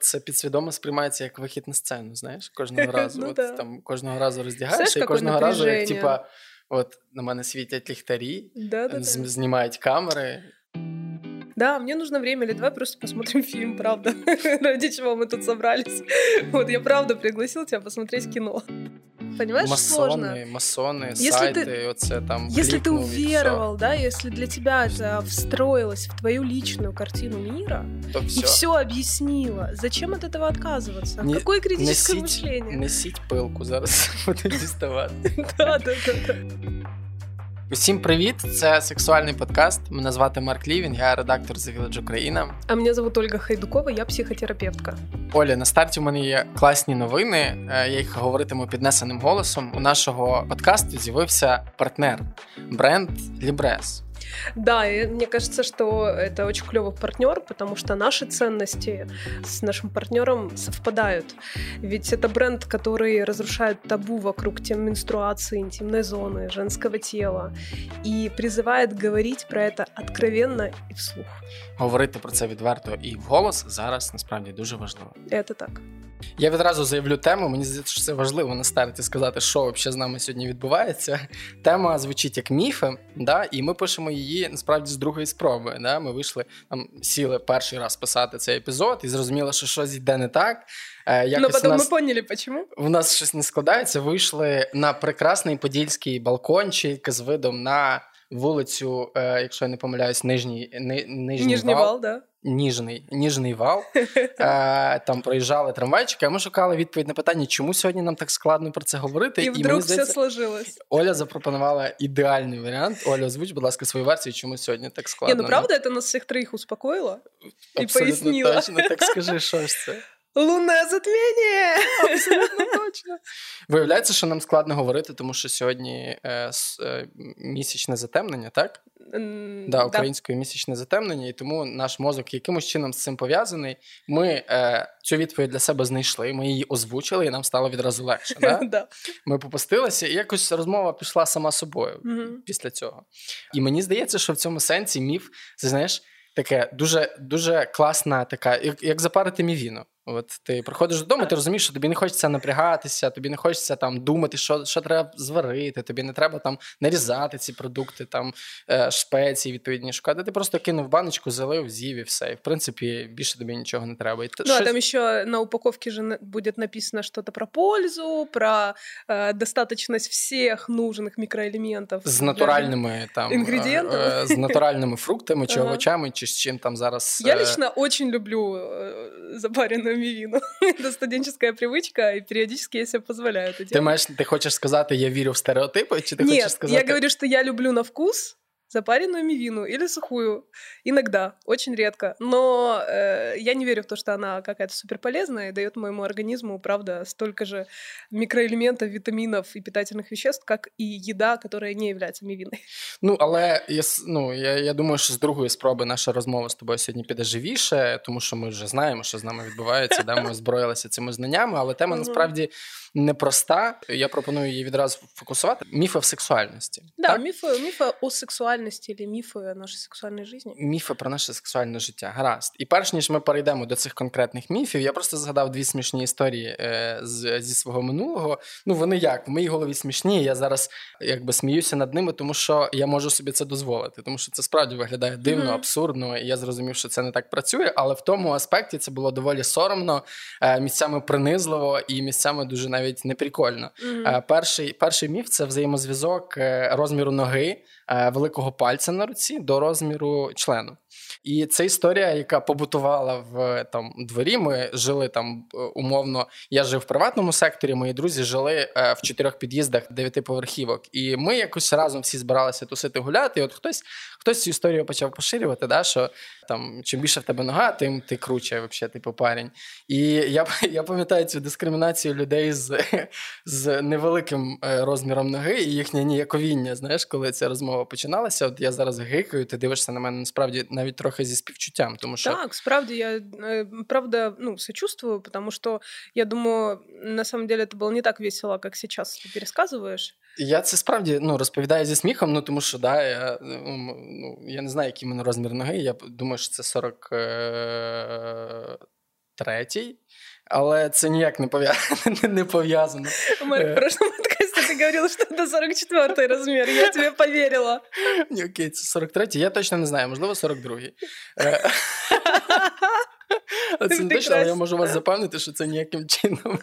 Це підсвідомо сприймається як вихід на сцену, знаєш, кожного разу. Ну От да. там кожного разу роздягаєшся, Знаєш, і какое кожного разу, як напряжение. типа, от на мене світять ліхтарі, Да, да, з- да. знімають камери. Да, мне нужно время, или давай просто посмотрим фильм, правда. Ради чего мы тут собрались. Вот я правда пригласил тебя посмотреть кино. Понимаешь, сложно. масони, масони, Если сайти, ти- оце там. Если ты клікнув і все. уверовал, да, если для тебя это встроилось в твою личную картину мира то и все. все объяснило, зачем от этого отказываться? Не- Какое критическое Несіть, мышление? несіть пилку зараз буду діставати. Да, да, да, да. Усім привіт! Це сексуальний подкаст. Мене звати Марк Лівін, я редактор The Village Україна. А мене звуть Ольга Хайдукова, я психотерапевтка. Оля, на старті у мене є класні новини. е, Я їх говоритиму піднесеним голосом. У нашого подкасту з'явився партнер бренд Libres. Да, и мне кажется, что это очень клевый партнер, потому что наши ценности с нашим партнером совпадают. Ведь это бренд, который разрушает табу вокруг тем менструации, интимной зоны, женского тела и призывает говорить про это откровенно и вслух. Говорити про це відверто і вголос зараз насправді дуже важливо. Это так. Я відразу заявлю тему. Мені здається, що це важливо на старті сказати, що взагалі з нами сьогодні відбувається. Тема звучить як міфи, да, і ми пишемо її насправді з другої спроби. Да. Ми вийшли там, сіли перший раз писати цей епізод і зрозуміли, що щось йде не так. Е, якось нас... мы поняли, почему. в нас щось не складається. Вийшли на прекрасний подільський балкончик з видом на вулицю, е, якщо я не помиляюсь, нижній, ни, нижній, Нижний вал. вал, да. Ніжний, ніжний вал. Е, там проїжджали трамвайчики, а ми шукали відповідь на питання, чому сьогодні нам так складно про це говорити. И мені вдруг все здається, сложилось. Оля запропонувала ідеальний варіант. Оля, озвуч, будь ласка, свою версію, чому сьогодні так складно. Не, ну правда, это нас всех троих успокоило? и Абсолютно пояснила. точно. Так скажи, що ж це? Лунное затмение! Абсолютно точно. Виявляється, що нам складно говорити, тому що сьогодні е, е, місячне затемнення, так? М, Да, українською місячне затемнення, і тому наш мозок якимось чином з цим пов'язаний. Ми е, цю відповідь для себе знайшли, ми її озвучили, і нам стало відразу легше. Да? Да. Ми попустилися, і якось розмова пішла сама собою Мгм. після цього. І мені здається, що в цьому сенсі міф, це знаєш, таке дуже, дуже класна, така, як, як запарити мівіну. От ти приходиш додому, ти розумієш, що тобі не хочеться напрягатися, тобі не хочеться там думати, що, що треба зварити, тобі не треба там нарізати ці продукти, там е, шпеції відповідні шукати. Ти просто кинув баночку, залив, з'їв і все. І в принципі більше тобі нічого не треба. І т- Ну, а щось- там еще на упаковке же на- будет написано что-то про пользу, про э, достаточность всех нужных микроэлементов. з для натуральними там Інгредієнтами? е, е, з натуральними фруктами чи Ага. овочами, чи з чим там зараз. жизни. Я е, лично очень люблю э, запаренную мивину. Это студенческая привычка, и периодически я себе позволяю это Ти делать. маєш, ти хочеш сказати, я вірю в стереотипи, чи ти Нет, хочеш сказати? я говорю, что я люблю на вкус запаренную мивину или сухую. Иногда, очень редко. Но э, я не верю в то, что она какая-то суперполезная и дает моему организму, правда, столько же микроэлементов, витаминов и питательных веществ, как и еда, которая не является мивиной. Ну, але я, с- ну, я, я думаю, що з другої спроби наша розмова з тобою сьогодні піде живіше, тому що ми вже знаємо, що з нами відбувається. да? Ми озброїлися цими знаннями, але тема Мгм. насправді непроста. Я пропоную її відразу фокусувати. Міфи в сексуальності. Да, так? мифы, мифы о сексуальности или мифы о нашей сексуальной жизни. Міфи про наше сексуальне життя. Гаразд. І перш ніж ми перейдемо до цих конкретних міфів, я просто згадав дві смішні історії е, з, зі свого минулого. Ну вони як в моїй голові смішні. Я зараз якби сміюся над ними, тому що я можу собі це дозволити. Тому що це справді виглядає дивно, Мгм. абсурдно. І я зрозумів, що це не так працює. Але в тому аспекті це було доволі соромно, е, місцями принизливо і місцями дуже навіть неприкольно. Мгм. Е, Перший, перший міф це взаємозв'язок е, розміру ноги е, великого пальця на руці до розміру члену. І це історія, яка побутувала в там дворі. Ми жили там е, умовно. Я жив в приватному секторі. Мої друзі жили е, в чотирьох під'їздах дев'ятиповерхівок. І ми якось разом всі збиралися тусити гуляти. І от хтось хтось цю історію почав поширювати, да, що там чим більше в тебе нога, тим ти круче, взагалі, типу парень. І я, я пам'ятаю цю дискримінацію людей з, з невеликим е, розміром ноги і їхнє ніяковіння. Знаєш, коли ця розмова починалася, от я зараз гикаю, ти дивишся на мене насправді навіть трохи зі співчуттям, тому що Так, справді я э, правда ну сочувствую, потому что я думаю, на самом деле это было не так весело, как сейчас ты пересказываешь. я це справді ну, розповідаю зі сміхом, ну тому що да, я, ну, я не знаю, який в мене розмір ноги. Я думаю, що це 40. Е... 43-й, але це ніяк не пов'язано. не пов'язано. У мене в е. прошлому подкасті ти говорила, що це 44 розмір, я тобі повірила. Ні, окей, це 43-й, я точно не знаю, можливо, 42-й. Це не точно, але я можу вас запевнити, що це ніяким чином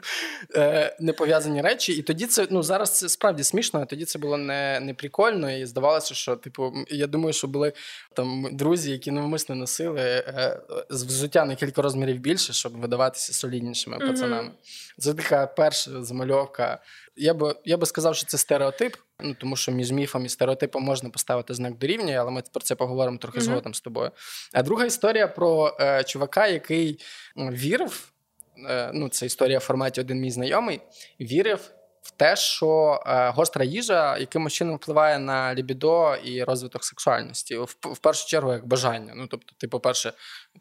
е, не пов'язані речі. І тоді це ну зараз це справді смішно, а тоді це було не не прикольно. І здавалося, що типу, я думаю, що були там друзі, які навмисно носили е, взуття на кілька розмірів більше, щоб видаватися соліднішими пацанами. Це така перша замальовка. Я би я би сказав, що це стереотип. Ну тому що між міфом і стереотипом можна поставити знак дорівнює, але ми про це поговоримо трохи mm-hmm. згодом з тобою. А друга історія про е, чувака, який вірив. Е, ну, це історія в форматі один мій знайомий, вірив в те, що е, гостра їжа якимось чином впливає на лібідо і розвиток сексуальності, в, в першу чергу як бажання. Ну тобто, ти, по-перше,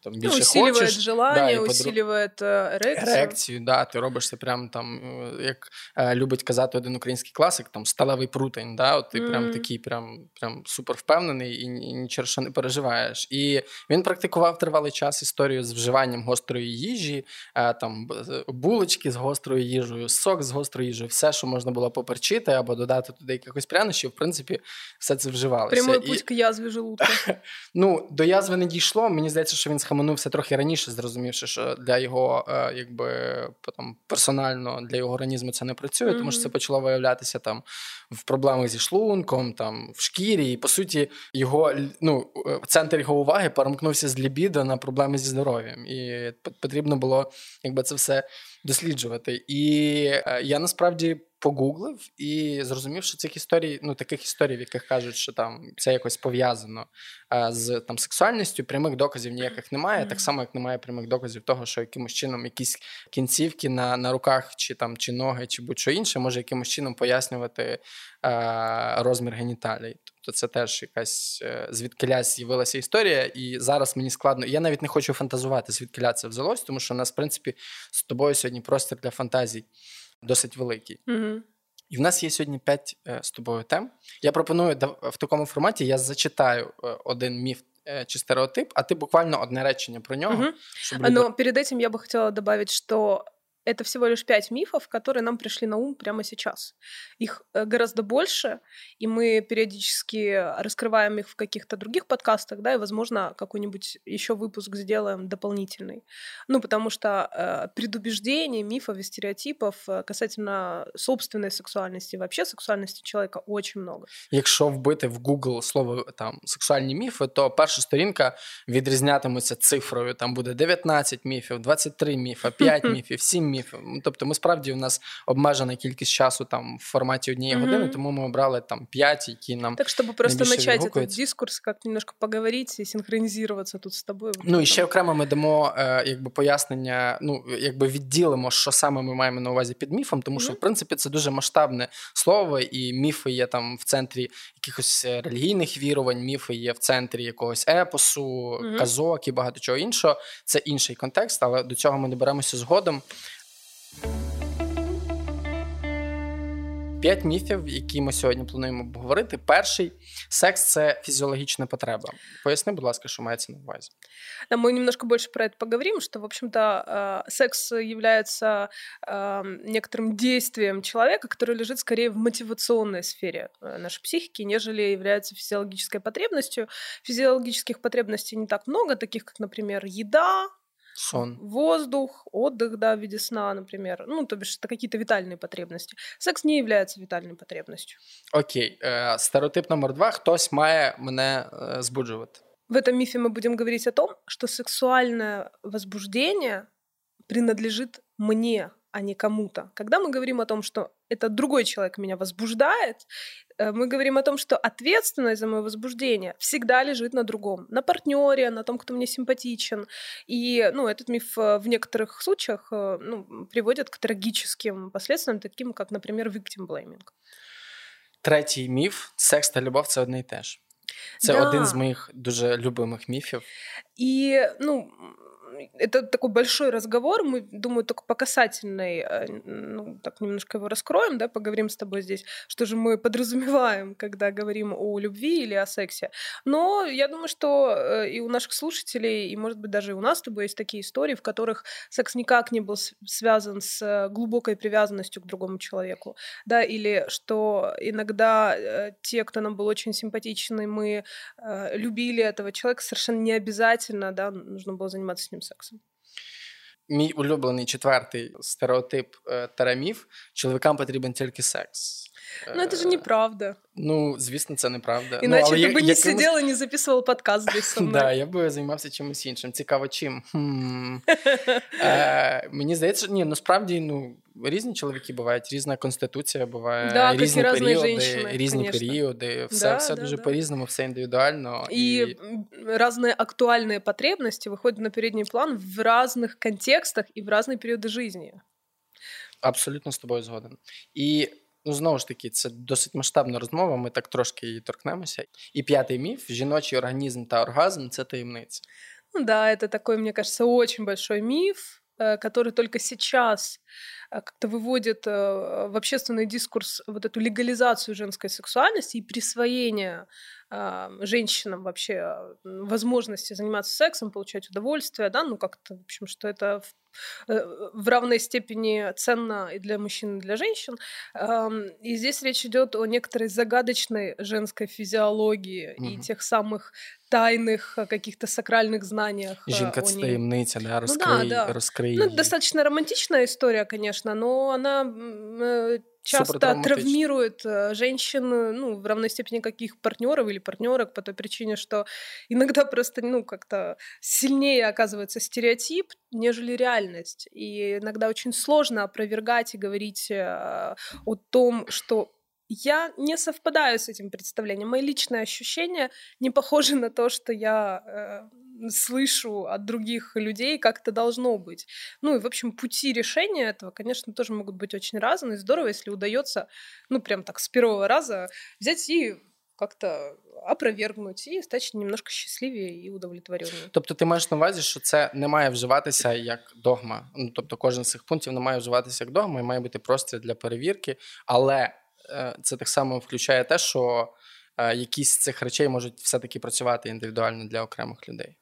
там ну, більше усиливает хочеш, желання, да, усиливає ерекцію. ерекцію. Да, ти робиш це прям там, е, як е, любить казати один український класик, там сталевий прутень. Да, от Ти mm-hmm. прям такий, прям прям супер впевнений і, і нічого що не переживаєш. І він практикував тривалий час історію з вживанням гострої їжі, е, там булочки з гострою їжею, сок з гострою їжею, все що можна було поперчити або додати туди якихось прянощів, в принципі, все це вживалося. Прямий путь к язві желудка. Ну, до язви не дійшло. Мені здається, що він схаменувся трохи раніше, зрозумівши, що для його е, якби там персонально для його організму це не працює, тому що це почало виявлятися там в проблемах зі шлунком, там в шкірі. І по суті, його ну, е, центр його уваги перемкнувся з лібідо на проблеми зі здоров'ям. І потрібно було якби це все досліджувати. І е, я насправді погуглив і зрозумів, що цих історій, ну таких історій, в яких кажуть, що там це якось пов'язано а, з там сексуальністю, прямих доказів ніяких немає. Mm-hmm. Так само, як немає прямих доказів того, що якимось чином якісь кінцівки на на руках, чи там чи ноги, чи будь-що інше, може якимось чином пояснювати а, розмір геніталій. Тобто це теж якась е, звідкиля з'явилася історія, і зараз мені складно. Я навіть не хочу фантазувати, звідкиля це взялось, тому що у нас, в принципі, з тобою сьогодні простір для фантазій досить великий. Угу. І в нас є сьогодні п'ять е, з тобою тем. Я пропоную в такому форматі я зачитаю е, один міф е, чи стереотип, а ти буквально одне речення про нього. Угу. Щоб люди... Но перед этим я бы хотела добавить, что это всего лишь пять мифов, которые нам пришли на ум прямо сейчас. Их э, гораздо больше, и мы периодически раскрываем их в каких-то других подкастах, да, и, возможно, какой-нибудь еще выпуск сделаем дополнительный. Ну, потому что э, предубеждений, мифов и стереотипов э, касательно собственной сексуальности, вообще сексуальности человека очень много. Якщо вбити в Google слово там сексуальні міфи, то перша сторінка відрізнятиметься цифрою. Там буде 19 міфів, 23 міфа, 5 міфів, 7 міфів Міф. Тобто, ми справді у нас обмежена кількість часу там в форматі однієї mm-hmm. години, тому ми обрали там п'ять, які нам так, щоб просто почати этот дискурс, як немножко поговорити і синхронізуватися тут з тобою. Ну і ще окремо ми дамо е, якби пояснення. Ну якби відділимо, що саме ми маємо на увазі під міфом, тому що mm-hmm. в принципі це дуже масштабне слово, і міфи є там в центрі якихось е, релігійних вірувань, міфи є в центрі якогось епосу, mm-hmm. казок і багато чого іншого. Це інший контекст, але до цього ми доберемося згодом. П'ять міфів, які ми сьогодні плануємо обговорити. Перший секс це фізіологічна потреба. Поясни, будь ласка, що мається на увазі. Да, мы немножко больше про это поговорим, что, в общем-то, э, секс является э, некоторым действием человека, который лежит скорее в мотивационной сфере э, нашей психики, нежели является физиологической потребностью. Физиологических потребностей не так много, таких как, например, еда, Сон. Воздух, отдых, да, в виде сна, например. Ну, то бишь, это какие-то витальные потребности. Секс не является витальной потребностью. Окей. Э, стереотип номер два. Хтось має мене э, збуджувати. В этом мифе мы будем говорить о том, что сексуальное возбуждение принадлежит мне, а не кому-то. Когда мы говорим о том, что это другой человек меня возбуждает, э, мы говорим о том, что ответственность за мое возбуждение всегда лежит на другом, на партнере, на том, кто мне симпатичен. И ну, этот миф э, в некоторых случаях э, ну, приводит к трагическим последствиям, таким как, например, victim blaming. Третій міф секс та любов це одне і те ж. Це да. один з моїх дуже любимих міфів. І ну это такой большой разговор, мы, думаю, только по касательной, э, ну, так немножко его раскроем, да, поговорим с тобой здесь, что же мы подразумеваем, когда говорим о любви или о сексе. Но я думаю, что э, и у наших слушателей, и, может быть, даже и у нас с тобой есть такие истории, в которых секс никак не был связан с глубокой привязанностью к другому человеку, да, или что иногда э, те, кто нам был очень симпатичны, мы любили этого человека, совершенно не обязательно, да, нужно было заниматься с ним сексом. Мій улюблений четвертий стереотип е, тарамів: чоловікам потрібен тільки секс. Ну, це ж неправда. Ну, звісно, це неправда. Іначе ну, ти би не якимось... сидів і не записував подкаст десь со мною. Да, я би займався чимось іншим. Цікаво, чим. е, Мені здається, ні, насправді, ну, різні чоловіки бувають, різна конституція буває, да, різні періоди, женщины, різні конечно. періоди, все, да, все да, дуже да. по-різному, все індивідуально. И, и разные актуальные потребности выходят на передний план в разных контекстах и в разные периоды жизни. Абсолютно з тобою згоден. І ну, знову ж таки, це досить масштабна розмова. Ми так трошки її торкнемося. І п'ятий міф: жіночий організм та оргазм це таємниця. Ну да, это такой, мне кажется, очень большой миф, э, который только сейчас э, как-то выводит э, в общественный дискурс вот эту легализацию женской сексуальности и присвоение женщинам вообще возможности заниматься сексом, получать удовольствие, да, ну как-то, в общем, что это в, э, в равной степени ценно и для мужчин, и для женщин. И здесь речь идет о некоторой загадочной женской физиологии угу. и тех самых тайных каких-то сакральных знаниях. Жінка це таємниця, да, розкрий, ну, да, да. розкрий. Ну, достаточно романтичная история, конечно, но она э, часто травмирует э, женщин, ну, в равной степени каких партнеров или партнерок по той причине, что иногда просто, ну, как-то сильнее оказывается стереотип, нежели реальность. И иногда очень сложно опровергать и говорить э, о том, что я не совпадаю с этим представлением. Мои личные ощущения не похожи на то, что я э, слышу от других людей, как это должно быть. Ну и, в общем, пути решения этого, конечно, тоже могут быть очень разные. Здорово, если удается, ну, прям так с первого раза взять и как-то опровергнуть і стати немножко щасливіше і удовлетвореннее. Тобто ти маєш на увазі, що це не має вживатися як догма. Ну тобто, кожен з цих пунктів не має вживатися як догма, і має бути простір для перевірки, але е, це так само включає те, що е, якісь з цих речей можуть все-таки працювати індивідуально для окремих людей.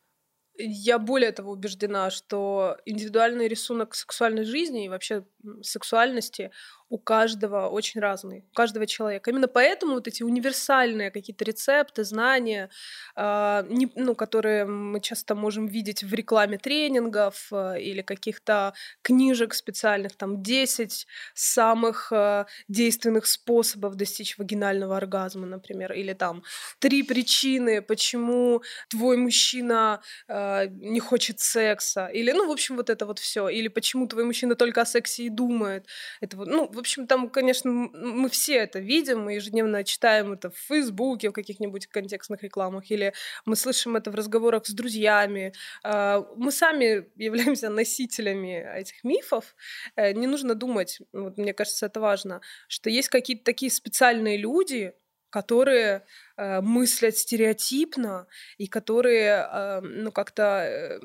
Я более того убеждена, что индивидуальный рисунок сексуальной жизни и вообще сексуальности у каждого очень разный, у каждого человека. Именно поэтому вот эти универсальные какие-то рецепты, знания, э, не, ну, которые мы часто можем видеть в рекламе тренингов э, или каких-то книжек специальных, там 10 самых э, действенных способов достичь вагинального оргазма, например, или там три причины, почему твой мужчина э, не хочет секса, или, ну, в общем, вот это вот все, или почему твой мужчина только о сексе и думает. Это вот, ну, в общем, там, конечно, мы все это видим, мы ежедневно читаем это в Фейсбуке, в каких-нибудь контекстных рекламах, или мы слышим это в разговорах с друзьями. А, мы сами являемся носителями этих мифов. Э, не нужно думать, вот мне кажется, это важно, что есть какие-то такие специальные люди, которые э, мыслят стереотипно и которые, э, ну, как-то... Э,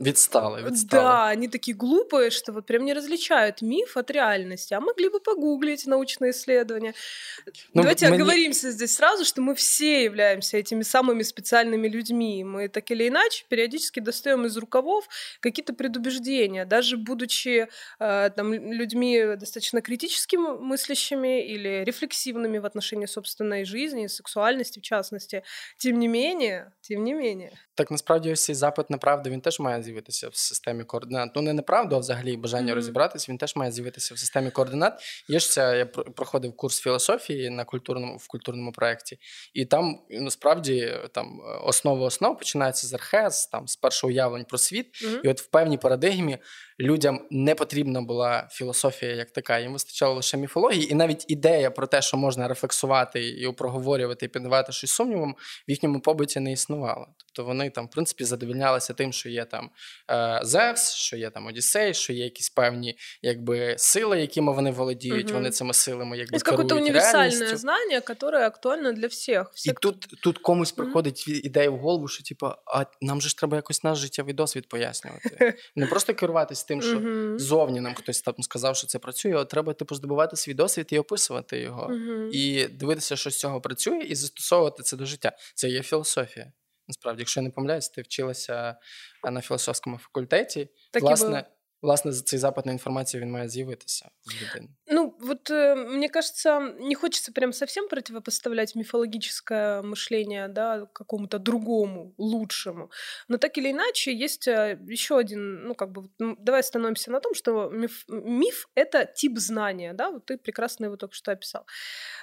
відстали, відстали. Да, они такие глупые, что вот прям не различают миф от реальности. А могли бы погуглить научные исследования. Ну, Давайте мне... оговоримся здесь сразу, что мы все являемся этими самыми специальными людьми. Мы так или иначе периодически достаем из рукавов какие-то предубеждения, даже будучи э, там, людьми достаточно критически мыслящими или рефлексивными в отношении собственной жизни, сексуальности в частности. Тем не менее, тем не менее. Так насправді ось цей запит на правду він теж має з'явитися в системі координат. Ну не на правду, а взагалі бажання mm-hmm. розібратися. Він теж має з'явитися в системі координат. Є ж це, я проходив курс філософії на культурному в культурному проєкті, і там насправді там основа основ починається з архез, там з першого уявлень про світ, mm-hmm. і от в певній парадигмі людям не потрібна була філософія як така, їм вистачало лише міфології, і навіть ідея про те, що можна рефлексувати і проговорювати і піддавати щось сумнівом, в їхньому побуті не існувала. Тобто вони там, в принципі, задовільнялися тим, що є там е, Зевс, що є там Одіссей, що є якісь певні якби сили, якими вони володіють. Угу. Вони цими силами якби Це якесь універсальне знання, яке актуальне для всіх. всіх. І тут тут комусь приходить угу. ідея в голову, що типу, а нам же ж треба якось наш життєвий досвід пояснювати. Не просто керуватись тим, що зовні нам хтось там сказав, що це працює, а треба типу здобувати свій досвід і описувати його. І дивитися, що з цього працює, і застосовувати це до життя. Це є філософія. Насправді, якщо я не помиляюсь, ти вчилася на філософському факультеті. Так Власне, власне, цей запит на информацию він має з'явитися з людини. Ну, вот э, мне кажется, не хочется прям совсем противопоставлять мифологическое мышление, да, какому-то другому, лучшему. Но так или иначе, есть э, еще один, ну, как бы, ну, давай остановимся на том, что миф, миф — это тип знания, да, вот ты прекрасно его только что описал.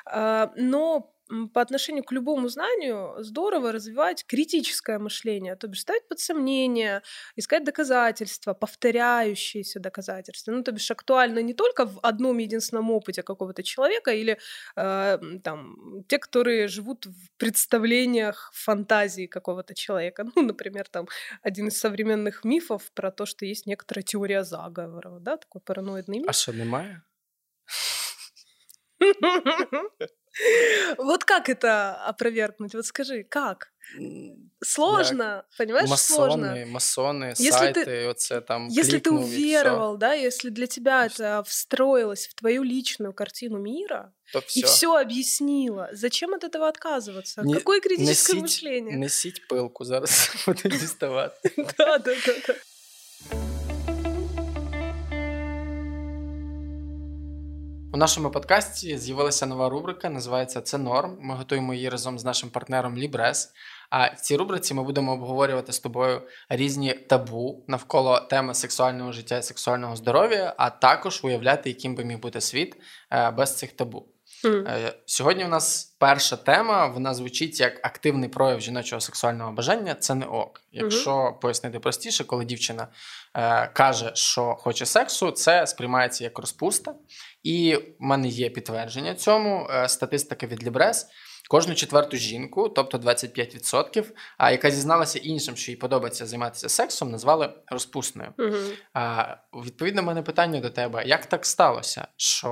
А, но по отношению к любому знанию здорово развивать критическое мышление, то бишь ставить под сомнение, искать доказательства, повторяющиеся доказательства. Ну, то бишь актуально не только в одном единственном опыте какого-то человека или э, там те, которые живут в представлениях фантазии какого-то человека. Ну, например, там один из современных мифов про то, что есть некоторая теория заговора, да, такой параноидный миф. А что, немає? Вот как это опровергнуть? Вот скажи, как? Сложно, як? понимаешь, масоны, сложно. Масоны, если сайты, ты, оце там Если ты уверовал, да, если для тебя это встроилось в твою личную картину мира, то все. и все объяснило, зачем от этого отказываться? Не, Какое критическое несіть, мышление? Несіть пилку, зараз буду діставати. Да, да, да, У нашому подкасті з'явилася нова рубрика, називається Це норм. Ми готуємо її разом з нашим партнером Лібрес. А в цій рубриці ми будемо обговорювати з тобою різні табу навколо теми сексуального життя і сексуального здоров'я, а також уявляти, яким би міг бути світ е, без цих табу. Mm. Сьогодні у нас перша тема. Вона звучить як активний прояв жіночого сексуального бажання. Це не ок. Якщо mm-hmm. пояснити простіше, коли дівчина е, каже, що хоче сексу, це сприймається як розпуста. І в мене є підтвердження цьому. Е, статистика від Лібрес. Кожну четверту жінку, тобто 25%, а яка зізналася іншим, що їй подобається займатися сексом, назвали розпусною. Угу. А, Відповідно, в мене питання до тебе: як так сталося, що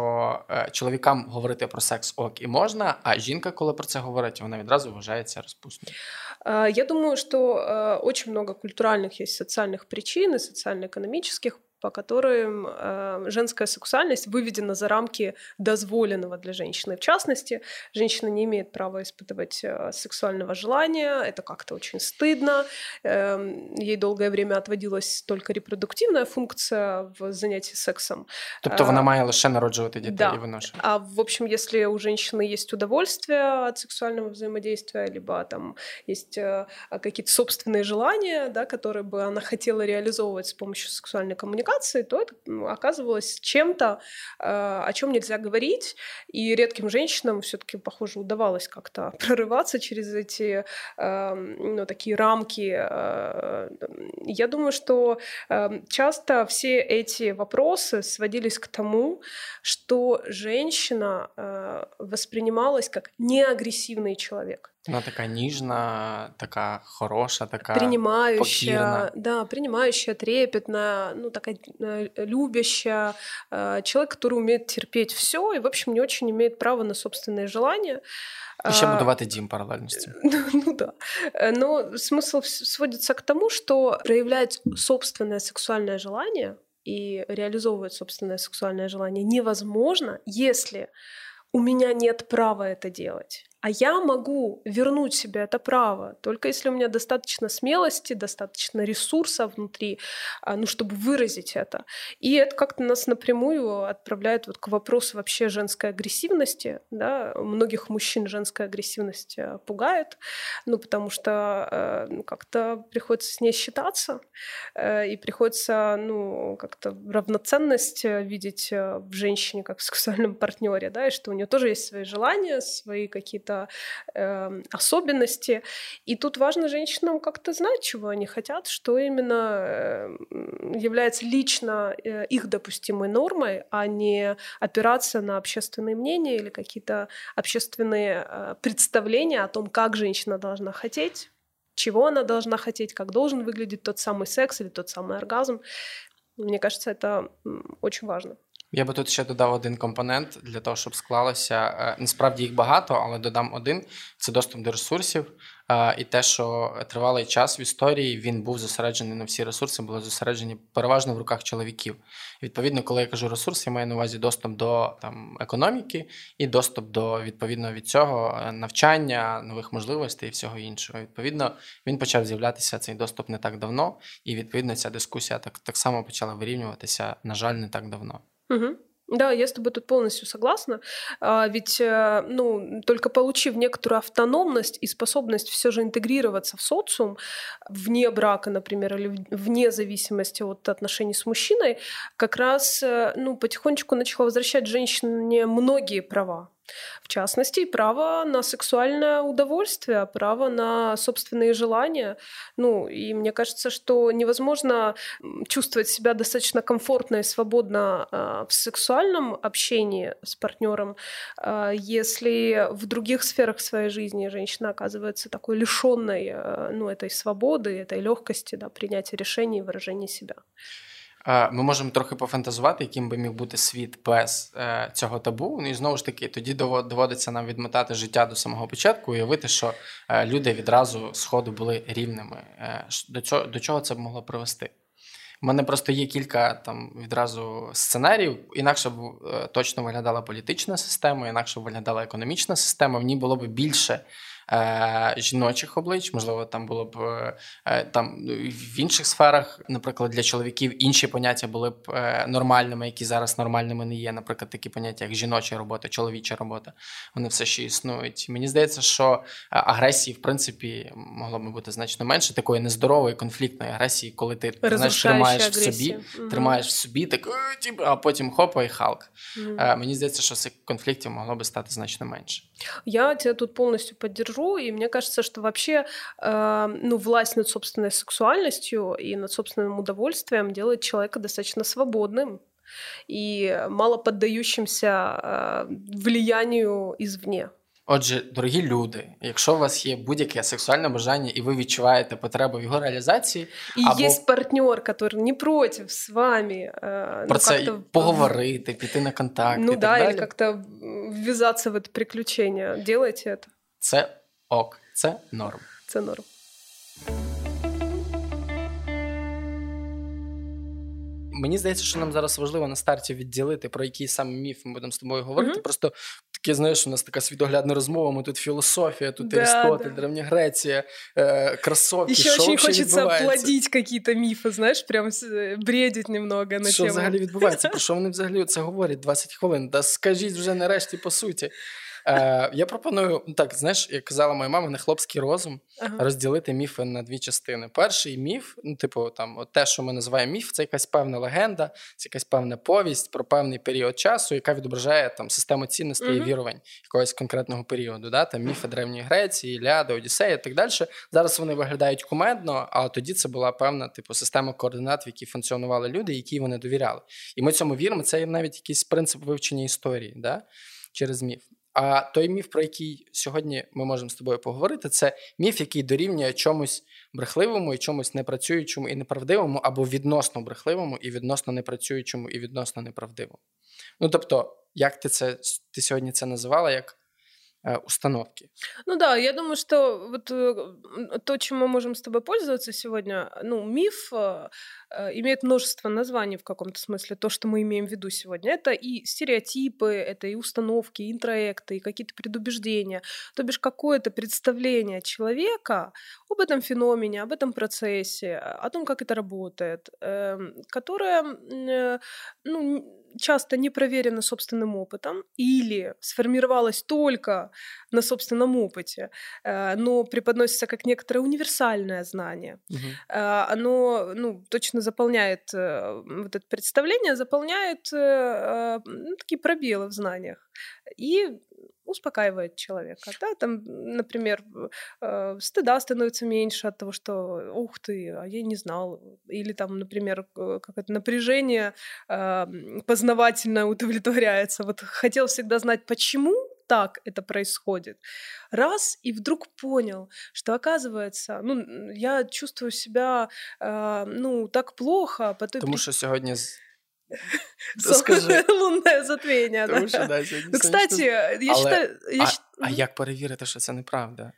е, чоловікам говорити про секс ок і можна, а жінка, коли про це говорить, вона відразу вважається розпусною? Я думаю, что э, очень много культуральных есть социальных причин и социально-экономических по которым э, женская сексуальность выведена за рамки дозволенного для женщины. В частности, женщина не имеет права испытывать э, сексуального желания, это как-то очень стыдно. Э, ей долгое время отводилась только репродуктивная функция в занятии сексом. Тобто вона має лише народжувати дітей да. і виношувати. А в общем, если у женщины есть удовольствие от сексуального взаимодействия, либо там есть какие-то собственные желания, да, которые бы она хотела реализовывать с помощью сексуальной коммуникации, коммуникации, то это ну, оказывалось чем-то, э, о чем нельзя говорить. И редким женщинам все-таки, похоже, удавалось как-то прорываться через эти эм, ну, такие рамки. Э, я думаю, что эм, часто все эти вопросы сводились к тому, что женщина э, воспринималась как неагрессивный человек Вона така ніжна, така хороша, така принимающая, покірна. да, принимающая, трепетная, ну такая э, любящая, э, человек, который умеет терпеть все и, в общем, не очень имеет права на собственные желания. І ще будувати дім паралельно з цим. Ну да. Э, но смысл сводится к тому, что проявлять собственное сексуальное желание и реализовывать собственное сексуальное желание невозможно, если у меня нет права это делать. А я могу вернуть себе это право только если у меня достаточно смелости, достаточно ресурса внутри, а, ну, чтобы выразить это. И это как-то нас напрямую отправляет вот к вопросу вообще женской агрессивности. Да? Многих мужчин женская агрессивность э, пугает, ну, потому что э, ну, как-то приходится с ней считаться, э, и приходится ну, как-то равноценность видеть в женщине как в сексуальном партнере, да, и что у нее тоже есть свои желания, свои какие-то какие-то э, особенности. И тут важно женщинам как-то знать, чего они хотят, что именно э, является лично э, их допустимой нормой, а не опираться на общественные мнения или какие-то общественные э, представления о том, как женщина должна хотеть чего она должна хотеть, как должен выглядеть тот самый секс или тот самый оргазм. Мне кажется, это очень важно. Я би тут ще додав один компонент для того, щоб склалося. Е, насправді їх багато, але додам один: це доступ до ресурсів. Е, і те, що тривалий час в історії він був зосереджений на всі ресурси, були зосереджені переважно в руках чоловіків. відповідно, коли я кажу ресурс, я маю на увазі доступ до там економіки і доступ до відповідно від цього е, навчання, нових можливостей і всього іншого. Відповідно, він почав з'являтися цей доступ не так давно, і відповідно ця дискусія так, так само почала вирівнюватися, на жаль, не так давно. Угу. Да, я с тобой тут полностью согласна. А, ведь, э, ну, только получив некоторую автономность и способность все же интегрироваться в социум, вне брака, например, или вне зависимости от отношений с мужчиной, как раз, э, ну, потихонечку начала возвращать женщине многие права. В частности, право на сексуальное удовольствие, право на собственные желания. Ну, и мне кажется, что невозможно чувствовать себя достаточно комфортно и свободно э, в сексуальном общении с партнером, э, если в других сферах своей жизни женщина оказывается такой лишенной э, ну, этой свободы, этой легкости да, принятия решений и выражения себя. Ми можемо трохи пофантазувати, яким би міг бути світ без е, цього табу. Ну і знову ж таки, тоді доводиться нам відмотати життя до самого початку, уявити, що е, люди відразу з ходу були рівними. Е, до цього до чого це б могло привести? У мене просто є кілька там відразу сценаріїв. Інакше б точно виглядала політична система, інакше б виглядала економічна система. В ній було б більше е, жіночих облич, можливо, там було б е, там в інших сферах, наприклад, для чоловіків інші поняття були б е, нормальними, які зараз нормальними не є. Наприклад, такі поняття, як жіноча робота, чоловіча робота. Вони все ще існують. Мені здається, що е, агресії, в принципі, могло би бути значно менше такої нездорової конфліктної агресії, коли ти знаєш, тримаєш агресію. в собі, угу. тримаєш в собі, так а потім хопа і халк. Угу. Мені здається, що цих конфліктів могло би стати значно менше. Я тебя тут повністю поддержу держу, и мне кажется, что вообще э, ну, власть над собственной сексуальностью и над собственным удовольствием делает человека достаточно свободным и мало поддающимся э, влиянию извне. Отже, дорогі люди, якщо у вас є будь-яке сексуальне бажання і ви відчуваєте потребу в його реалізації, і або... є партнер, який не проти з вами э, про ну, це поговорити, піти на контакт. Ну і да, так или как-то ввязаться в это приключение. Делайте это. Це ок, це норм. Це норм. Мені здається, що нам зараз важливо на старті відділити, про який саме міф ми будемо з тобою говорити. Mm-hmm. Просто таке, знаєш, у нас така світоглядна розмова. Ми тут філософія, тут да, Аристотель, да. Древня Греція, э, кросовки. Ще дуже хочеться плодити якісь міфи, знаєш, прям бредить немного на що тему. взагалі відбувається? Про що вони взагалі це говорять 20 хвилин? Та скажіть вже нарешті по суті. Е, Я пропоную ну, так, знаєш, як казала моя мама, не хлопський розум ага. розділити міфи на дві частини. Перший міф, ну, типу, там, от те, що ми називаємо міф, це якась певна легенда, це якась певна повість про певний період часу, яка відображає там систему цінностей uh і вірувань якогось конкретного періоду. Да? Там Міфи Древньої Греції, Іліада, Одіссея і так далі. Зараз вони виглядають кумедно, а тоді це була певна типу система координат, в якій функціонували люди, які вони довіряли. І ми цьому віримо. Це навіть якийсь принцип вивчення історії да? через міф. А той міф, про який сьогодні ми можемо з тобою поговорити, це міф, який дорівнює чомусь брехливому і чомусь непрацюючому і неправдивому, або відносно брехливому і відносно непрацюючому і відносно неправдивому. Ну тобто, як ти це ти сьогодні це називала? як установки. Ну да, я думаю, что вот э, то, чем мы можем с тобой пользоваться сегодня, ну, миф э, имеет множество названий в каком-то смысле, то, что мы имеем в виду сегодня. Это и стереотипы, это и установки, и интроекты, и какие-то предубеждения. То бишь какое-то представление человека об этом феномене, об этом процессе, о том, как это работает, эм, которое, ну, часто не проверено собственным опытом или сформировалось только на собственном опыте, э, но преподносится как некоторое универсальное знание. Угу. Оно ну, точно заполняет э, вот это представление, заполняет ну, такие пробелы в знаниях. И успокаивает человека. Да? Там, например, э, стыда становится меньше от того, что ух ты, а я не знал. Или там, например, как это напряжение э, познавательно удовлетворяется. Вот хотел всегда знать, почему так это происходит. Раз, и вдруг понял, что оказывается, ну, я чувствую себя, э, ну, так плохо по той Тому що сьогодні Скажи. Лунне затміння. Тому що, да, ну, кстати, я Але, считаю... Я а, щ- а як перевірити, що це неправда?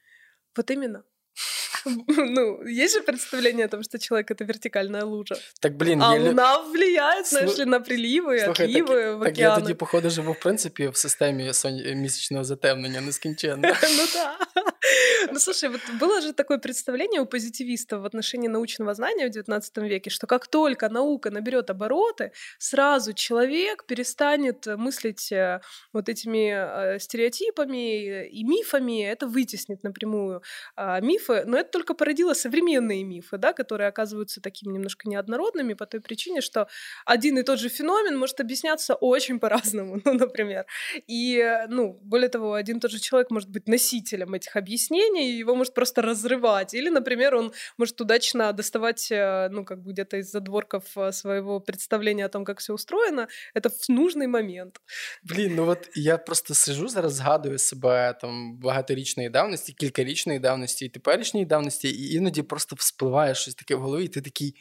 Вот именно. Ну, есть же представление о том, что человек — это вертикальная лужа. Так, блін, А є лю- Луна влияет, знаешь Слу- ли, на приливы, Слухай, так- отливы в Так я тоді, океаны. походу, живу, в принципі, в системі сон- місячного затемнення нескінченно. Ну да. Ну слушай, вот было же такое представление у позитивистов в отношении научного знания в XIX веке, что как только наука наберет обороты, сразу человек перестанет мыслить э, вот этими э, стереотипами и мифами, это вытеснит напрямую а, мифы, но это только породило современные мифы, да, которые оказываются такими немножко неоднородными по той причине, что один и тот же феномен может объясняться очень по-разному, ну, например. И, э, ну, более того, один и тот же человек может быть носителем этих объяснений, и его может просто разрывать. Или, например, он может удачно доставать, э, ну, как бы где-то из задворков э, своего представления о том, как все устроено, это в нужный момент. Блін, ну от я просто сижу зараз, згадую себе там багаторічної давності, кількарічної давності і теперішньої давності, і іноді просто вспливає щось таке в голові, і ти такий.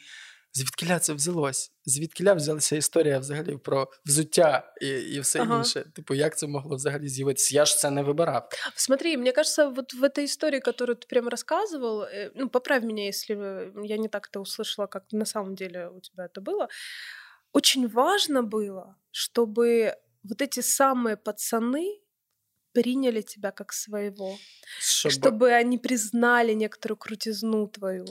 Звідкиля це взялось? Звідкиля взялася історія взагалі про взуття і, і все Ага. інше? Типу, як це могло взагалі з'явитися? Я ж це не вибирав. Смотри, мне кажется, вот в этой истории, которую ты прям рассказывал, э, ну, поправь меня, если э, я не так это услышала, как на самом деле у тебя это было, очень важно было, чтобы вот эти самые пацаны приняли тебя как своего, Щоб... чтобы они признали некоторую крутизну твою,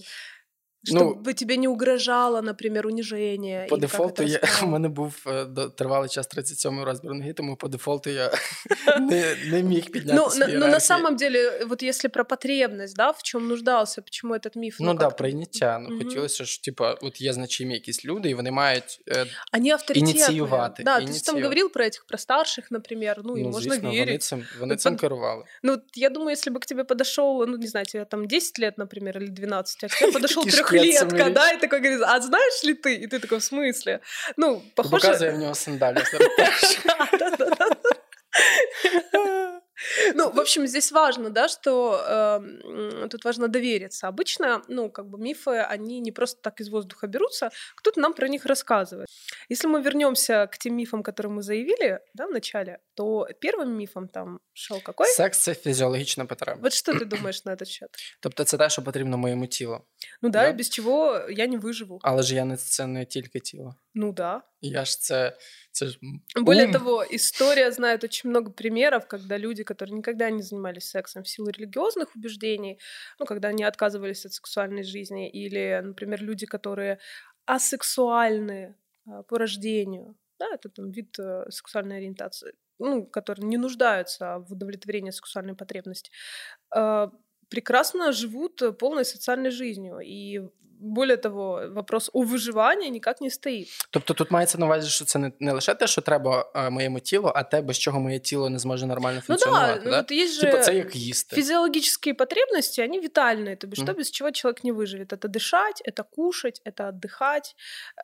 Ну, чтобы тебе не угрожало, например, унижение. По или как дефолту это я, у рассказала. мене був е, до- тривалий час 37 розмір ноги, тому по дефолту я не, не міг підняти Ну, свій на, ну, на ієрархії. самом деле, вот если про потребность, да, в чем нуждался, почему этот миф... Ну так, да, как-то- прийняття. Ну, Мгм. хотілося ж, типа, от є значимі якісь люди, і вони мають е, Они авторитетные. Инициировать, Да, ты же там инициировать. говорил про этих, про старших, например, ну, и ну, можно звісно, вони верить. цим, вони Ну, цим под- керували. Ну, вот я думаю, если бы к тебе подошел, ну, не знаю, тебе там 10 лет, например, или 12, а к тебе подошел Такие шведцы да, и такой говорит, а знаешь ли ты? И ты такой, в смысле? Ну, похоже... Показує в нього сандалі. зараз теж. Да-да-да. Ну, в общем, здесь важно, да, что эм, тут важно довериться. Обычно, ну, как бы мифы, они не просто так из воздуха берутся, кто-то нам про них рассказывает. Если мы вернемся к тем мифам, которые мы заявили, да, в начале, то первым мифом там шел какой? Секс це фізіологічна потреба. Вот что ты думаешь на этот счет? Тобто це те, що потрібно моєму тілу. Ну да, Да. без чего я не выживу. Але ж я не це не тільки тіло. Ну да. Я ж це. более того, история знает очень много примеров, когда люди, которые никогда не занимались сексом в силу религиозных убеждений, ну, когда они отказывались от сексуальной жизни, или, например, люди, которые асексуальны а, по рождению, да, это там вид э, сексуальной ориентации, ну, которые не нуждаются в удовлетворении сексуальной потребности, а, прекрасно живут э, полной социальной жизнью. И более того, вопрос о выживании никак не стоит. Тобто тут мається на увазі, що це не, не лише те, що треба е, моєму тілу, а те, без чого моє тіло не зможе нормально Ну да, функціонувати. ну да? вот есть же Типу, це як їсти. физиологические потребности, они витальные, то бишь Мгм. то, без чего человек не выживет. Это дышать, это кушать, это отдыхать,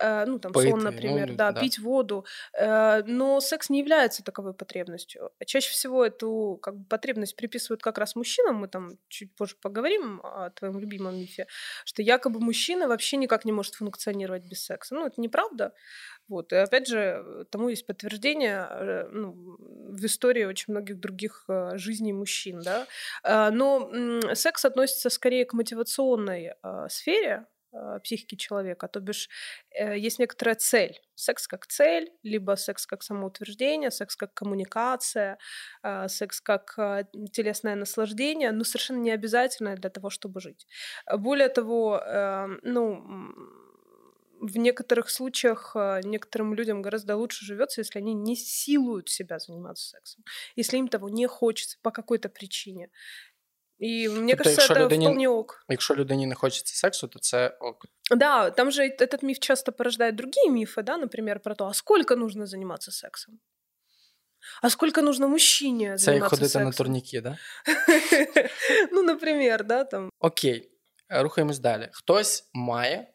э, ну там Пыть, сон, ну, например, да, да. пить воду. Э, но секс не является таковой потребностью. Чаще всего эту как бы, потребность приписывают как раз мужчинам. Мы там чуть позже поговорим о твоем любимом мифе, что якобы мужчина вообще никак не может функционировать без секса. Ну, это неправда. Вот. И опять же, тому есть подтверждение э, ну, в истории очень многих других э, жизней мужчин. Да? Э, Но секс относится скорее к мотивационной сфере психики человека, то бишь э, есть некоторая цель. Секс как цель, либо секс как самоутверждение, секс как коммуникация, э, секс как э, телесное наслаждение, но совершенно не обязательно для того, чтобы жить. Э, Более того, э, ну, в некоторых случаях э, некоторым людям гораздо лучше живется, если они не силуют себя заниматься сексом, если им того не хочется по какой-то причине. И мне Тобто, кажется, якщо это людині- вполне ок. Якщо людині не хочеться сексу, то це ок. Да, там же эт- этот миф часто порождает другие мифы, да, например, про то, а сколько нужно заниматься сексом? А сколько нужно мужчине Це як заниматься ходити сексом? на турніки, да? ну, например, да, там. Окей, е, рухаємось далі. Хтось має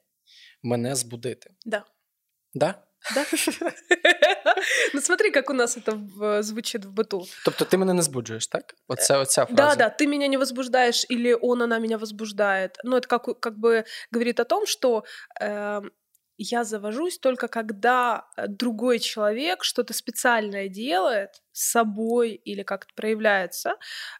мене збудити. Да. Да? Да? Ну смотри, как у нас это звучит в быту. Тобто ти мене не збуджуєш, так? Оце, оця фраза. Да, да, ты меня не возбуждаешь, или он, она меня возбуждает. Но это как, как бы говорит о том, что э, я завожусь только когда э, другой человек что-то специальное делает с собой или как-то проявляется,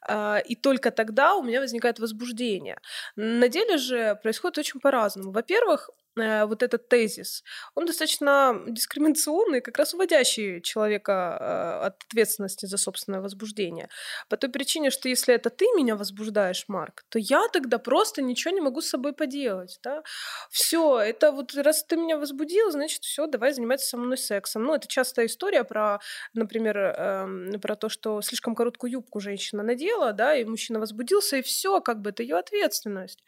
э, и только тогда у меня возникает возбуждение. На деле же происходит очень по-разному. Во-первых, Э, вот этот тезис, он достаточно дискриминационный, как раз уводящий человека э, от ответственности за собственное возбуждение. По той причине, что если это ты меня возбуждаешь, Марк, то я тогда просто ничего не могу с собой поделать. Да? Все, это вот раз ты меня возбудил, значит, все, давай заниматься со мной сексом. Ну, это частая история про, например, э, про то, что слишком короткую юбку женщина надела, да, и мужчина возбудился, и все, как бы это ее ответственность.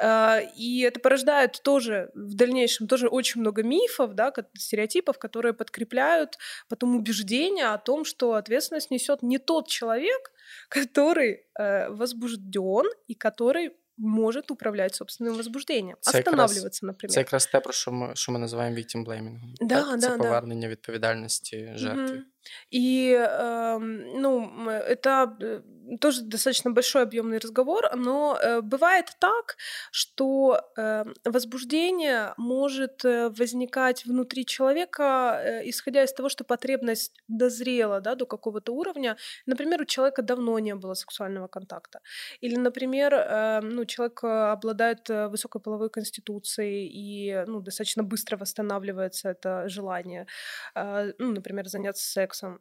Э, и это порождает тоже в дальнейшем тоже очень много мифов, да, стереотипов, которые подкрепляют потом убеждение о том, что ответственность несет не тот человек, который э, возбужден и который может управлять собственным возбуждением, це останавливаться, наприклад. Це якраз те, про що ми, що ми називаємо victim blaming. Да, так? да, це повернення відповідальності жертви. Угу. И э, ну, это э, тоже достаточно большой объемный разговор, но э, бывает так, что э, возбуждение может э, возникать внутри человека, э, исходя из того, что потребность дозрела да, до какого-то уровня. Например, у человека давно не было сексуального контакта. Или, например, э, ну, человек обладает высокой половой конституцией и ну, достаточно быстро восстанавливается это желание, э, ну, например, заняться сексом сексом.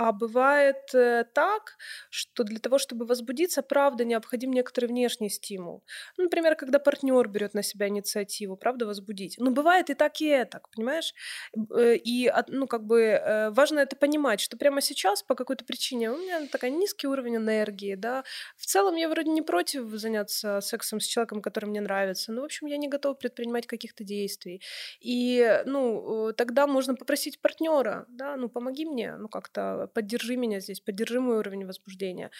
А бывает э, так, что для того, чтобы возбудиться, правда, необходим некоторый внешний стимул. Ну, например, когда партнер берет на себя инициативу, правда, возбудить. Ну, бывает и так, и так, понимаешь? Э, и, ну, как бы э, важно это понимать, что прямо сейчас по какой-то причине у меня такой низкий уровень энергии, да. В целом я вроде не против заняться сексом с человеком, который мне нравится, но, в общем, я не готова предпринимать каких-то действий. И, ну, тогда можно попросить партнера, да, ну, помоги мне, ну, как-то поддержи меня здесь, поддержи мой уровень возбуждения.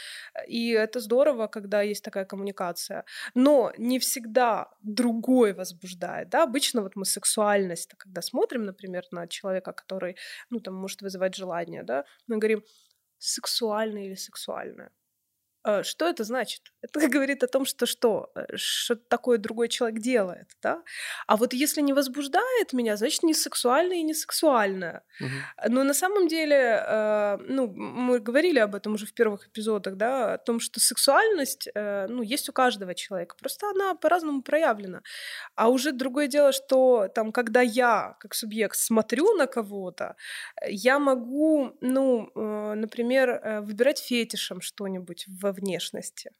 И это здорово, когда есть такая коммуникация. Но не всегда другой возбуждает. Да? Обычно вот мы сексуальность, когда смотрим, например, на человека, который ну, там, может вызывать желание, да, мы говорим, сексуальное или сексуальное. Э, что это значит? Это говорит о том, что что? Э, что такое другой человек делает, да? А вот если не возбуждает меня, значит, не сексуальное и не сексуальное. Угу. Но на самом деле, э, ну, мы говорили об этом уже в первых эпизодах, да, о том, что сексуальность, ну, есть у каждого человека, просто она по-разному проявлена. А уже другое дело, что там, когда я, как субъект, смотрю на кого-то, я могу, ну, например, выбирать фетишем что-нибудь во внешности.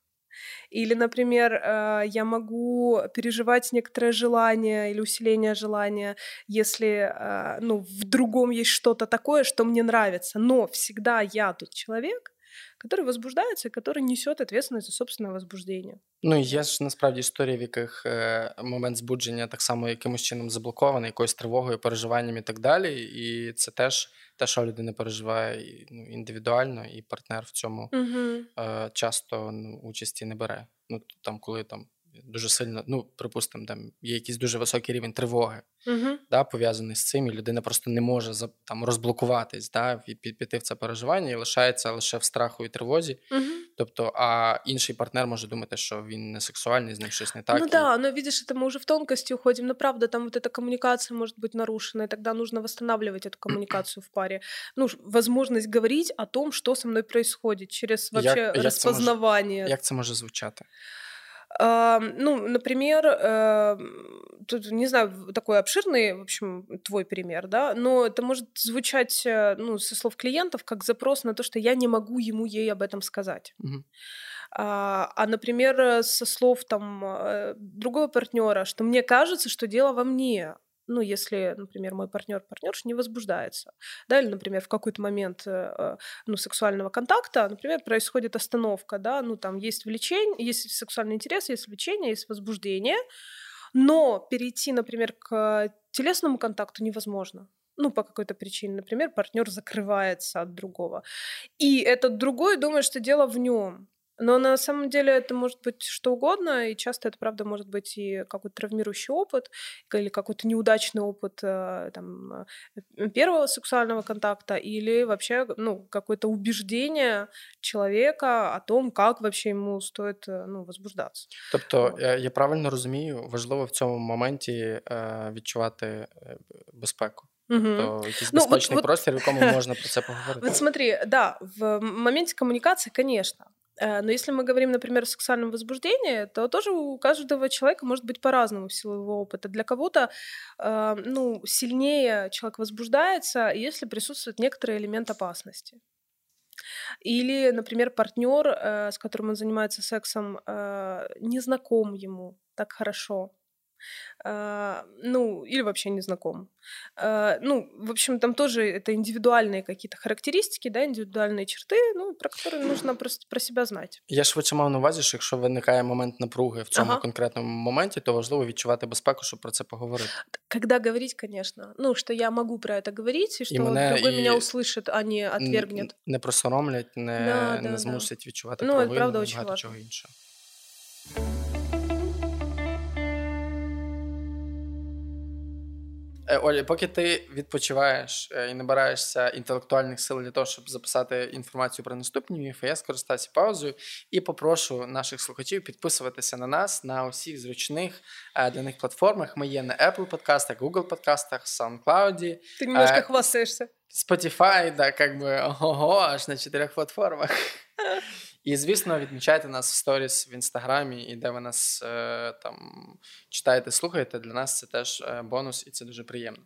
Или, например, э, я могу переживать некоторое желание или усиление желания, если э, ну, в другом есть что-то такое, что мне нравится. Но всегда я тот человек, который возбуждається, который несет ответственность за собственне возбуждення. Ну є ж насправді історії, в яких е, момент збудження так само якимось чином заблокований, якоюсь тривогою, переживанням і так далі. І це теж те, що людина переживає ну, індивідуально, і партнер в цьому угу. часто ну, участі не бере. Ну там, коли там дуже сильно, ну припустимо, там є якийсь дуже високий рівень тривоги, uh-huh. да, пов'язаний з цим, і людина просто не може там розблокуватись, да, і піти в це переживання і лишається лише в страху і тривозі. Uh-huh. Тобто, а інший партнер може думати, що він не сексуальний, з ним щось не так. Ну и... да, но видишь, это мы уже в тонкости уходим. Но правда, там вот эта коммуникация может быть нарушена, и тогда нужно восстанавливать эту коммуникацию в паре. Ну, возможность говорить о том, что со мной происходит через вообще як, розпознавання. Як це може, як це може звучати? Ну, например, тут, не знаю, такой обширный, в общем, твой пример, да, но это может звучать, э, ну, со слов клиентов, как запрос на то, что я не могу ему ей об этом сказать. Угу. А, а, например, со слов там э, другого партнера, что мне кажется, что дело во мне, ну, если, например, мой партнер партнерш не возбуждается, да, или, например, в какой-то момент э, ну, сексуального контакта, например, происходит остановка, да, ну, там есть влечение, есть сексуальный интерес, есть влечение, есть возбуждение, но перейти, например, к телесному контакту невозможно ну, по какой-то причине. Например, партнер закрывается от другого. И этот другой думает, что дело в нем. Но на самом деле это может быть что угодно, и часто это, правда, может быть и какой-то травмирующий опыт, или какой-то неудачный опыт э, там, э, первого сексуального контакта, или вообще ну, какое-то убеждение человека о том, как вообще ему стоит э, ну, возбуждаться. Тобто, вот. я правильно розумію, важливо в цьому моменті відчувати безпеку. Угу. То якийсь ну, безпечний вот, простір, в якому можна про це поговорити. Вот смотри, да, в моменте коммуникации, конечно, Э, но если мы говорим, например, о сексуальном возбуждении, то тоже у каждого человека может быть по-разному в силу его опыта. Для кого-то э, ну, сильнее человек возбуждается, если присутствует некоторый элемент опасности. Или, например, партнер, э, с которым он занимается сексом, не знаком ему так хорошо. А, ну, или вообще не знаком. А, ну, в общем, там тоже это индивидуальные какие-то характеристики, да, индивидуальные черты, ну, про которые нужно просто про себя знать. Я швидше мав на увазі, що якщо виникає момент напруги в цьому ага. конкретному моменті, то важливо відчувати безпеку, щоб про це поговорити. Когда говорить, конечно. Ну, что я могу про это говорить, и что мене, другой і... меня услышит, а не отвергнет. Не просоромлять, не, да, не да, змусять да. відчувати ну, провину, правда, багато важливо. чого іншого. Е, Оля, поки ти відпочиваєш е, і набираєшся інтелектуальних сил для того, щоб записати інформацію про наступні міфи, я скористаюся паузою і попрошу наших слухачів підписуватися на нас на усіх зручних е, для них платформах. Ми є на Apple подкастах, Google подкастах, SoundCloud. Ти немножко хвастаєшся. Spotify, да, как би ого, аж на чотирьох платформах. І, звісно, відмічайте нас в сторіс в інстаграмі, і де ви нас е, там читаєте, слухаєте. Для нас це теж е, бонус, і це дуже приємно.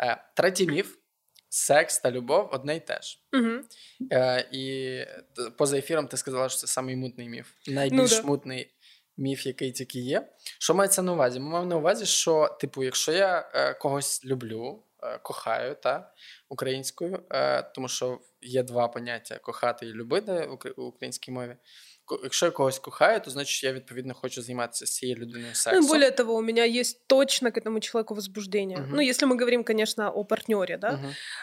Е, третій міф. Секс та любов одне й те ж. Угу. Е, І поза ефіром ти сказала, що це самий мутний міф. Найбільш ну, да. мутний міф, який тільки є. Що мається на увазі? Ми маємо на увазі, що, типу, якщо я е, когось люблю, кохаю та, українською, е, тому що є два поняття: кохати і любити в українській мові. Якщо я когось кохаю, то значить я відповідно хочу займатися з цією людиною сексом. Ну, более того, у меня есть точно к этому человеку возбуждение. Uh-huh. Ну, если мы говорим, конечно, о партнере, да.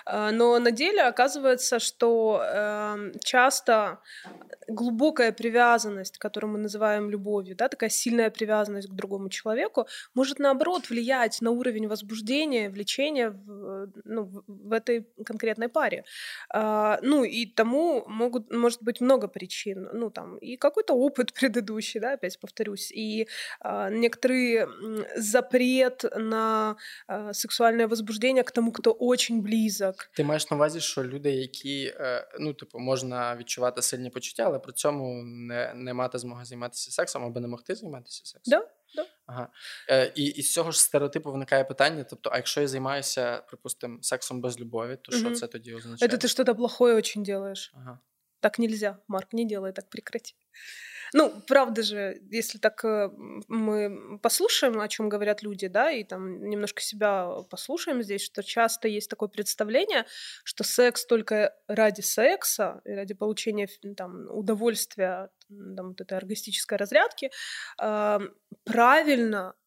Uh-huh. Но на деле оказывается, что э, часто глубокая привязанность, которую мы называем любовью, да, такая сильная привязанность к другому человеку, может наоборот влиять на уровень возбуждения, влечения в, ну, в этой конкретной паре. Э, ну, и тому могут, может быть много причин. Ну, там, и какой-то опыт предыдущий, да, опять повторюсь, и э, некоторый запрет на э, сексуальное возбуждение к тому, кто очень близок. Ти маєш на увазі, що люди, які, ну, типу, можна відчувати сильні почуття, але при цьому не не мати змоги займатися сексом або не могти займатися сексом? Да, да. Ага. Е, І і з цього ж стереотипу виникає питання: тобто, а якщо я займаюся, припустимо, сексом без любові, то що це тоді означає? Це ти щось плохое очень делаєш. Ага. Так нельзя, Марк, не делай так, прекрати. Ну, правда же, если так э, мы послушаем, о чем говорят люди, да, и там немножко себя послушаем здесь, что часто есть такое представление, что секс только ради секса и ради получения там удовольствия, там, вот этой оргастической разрядки, э, правильно а,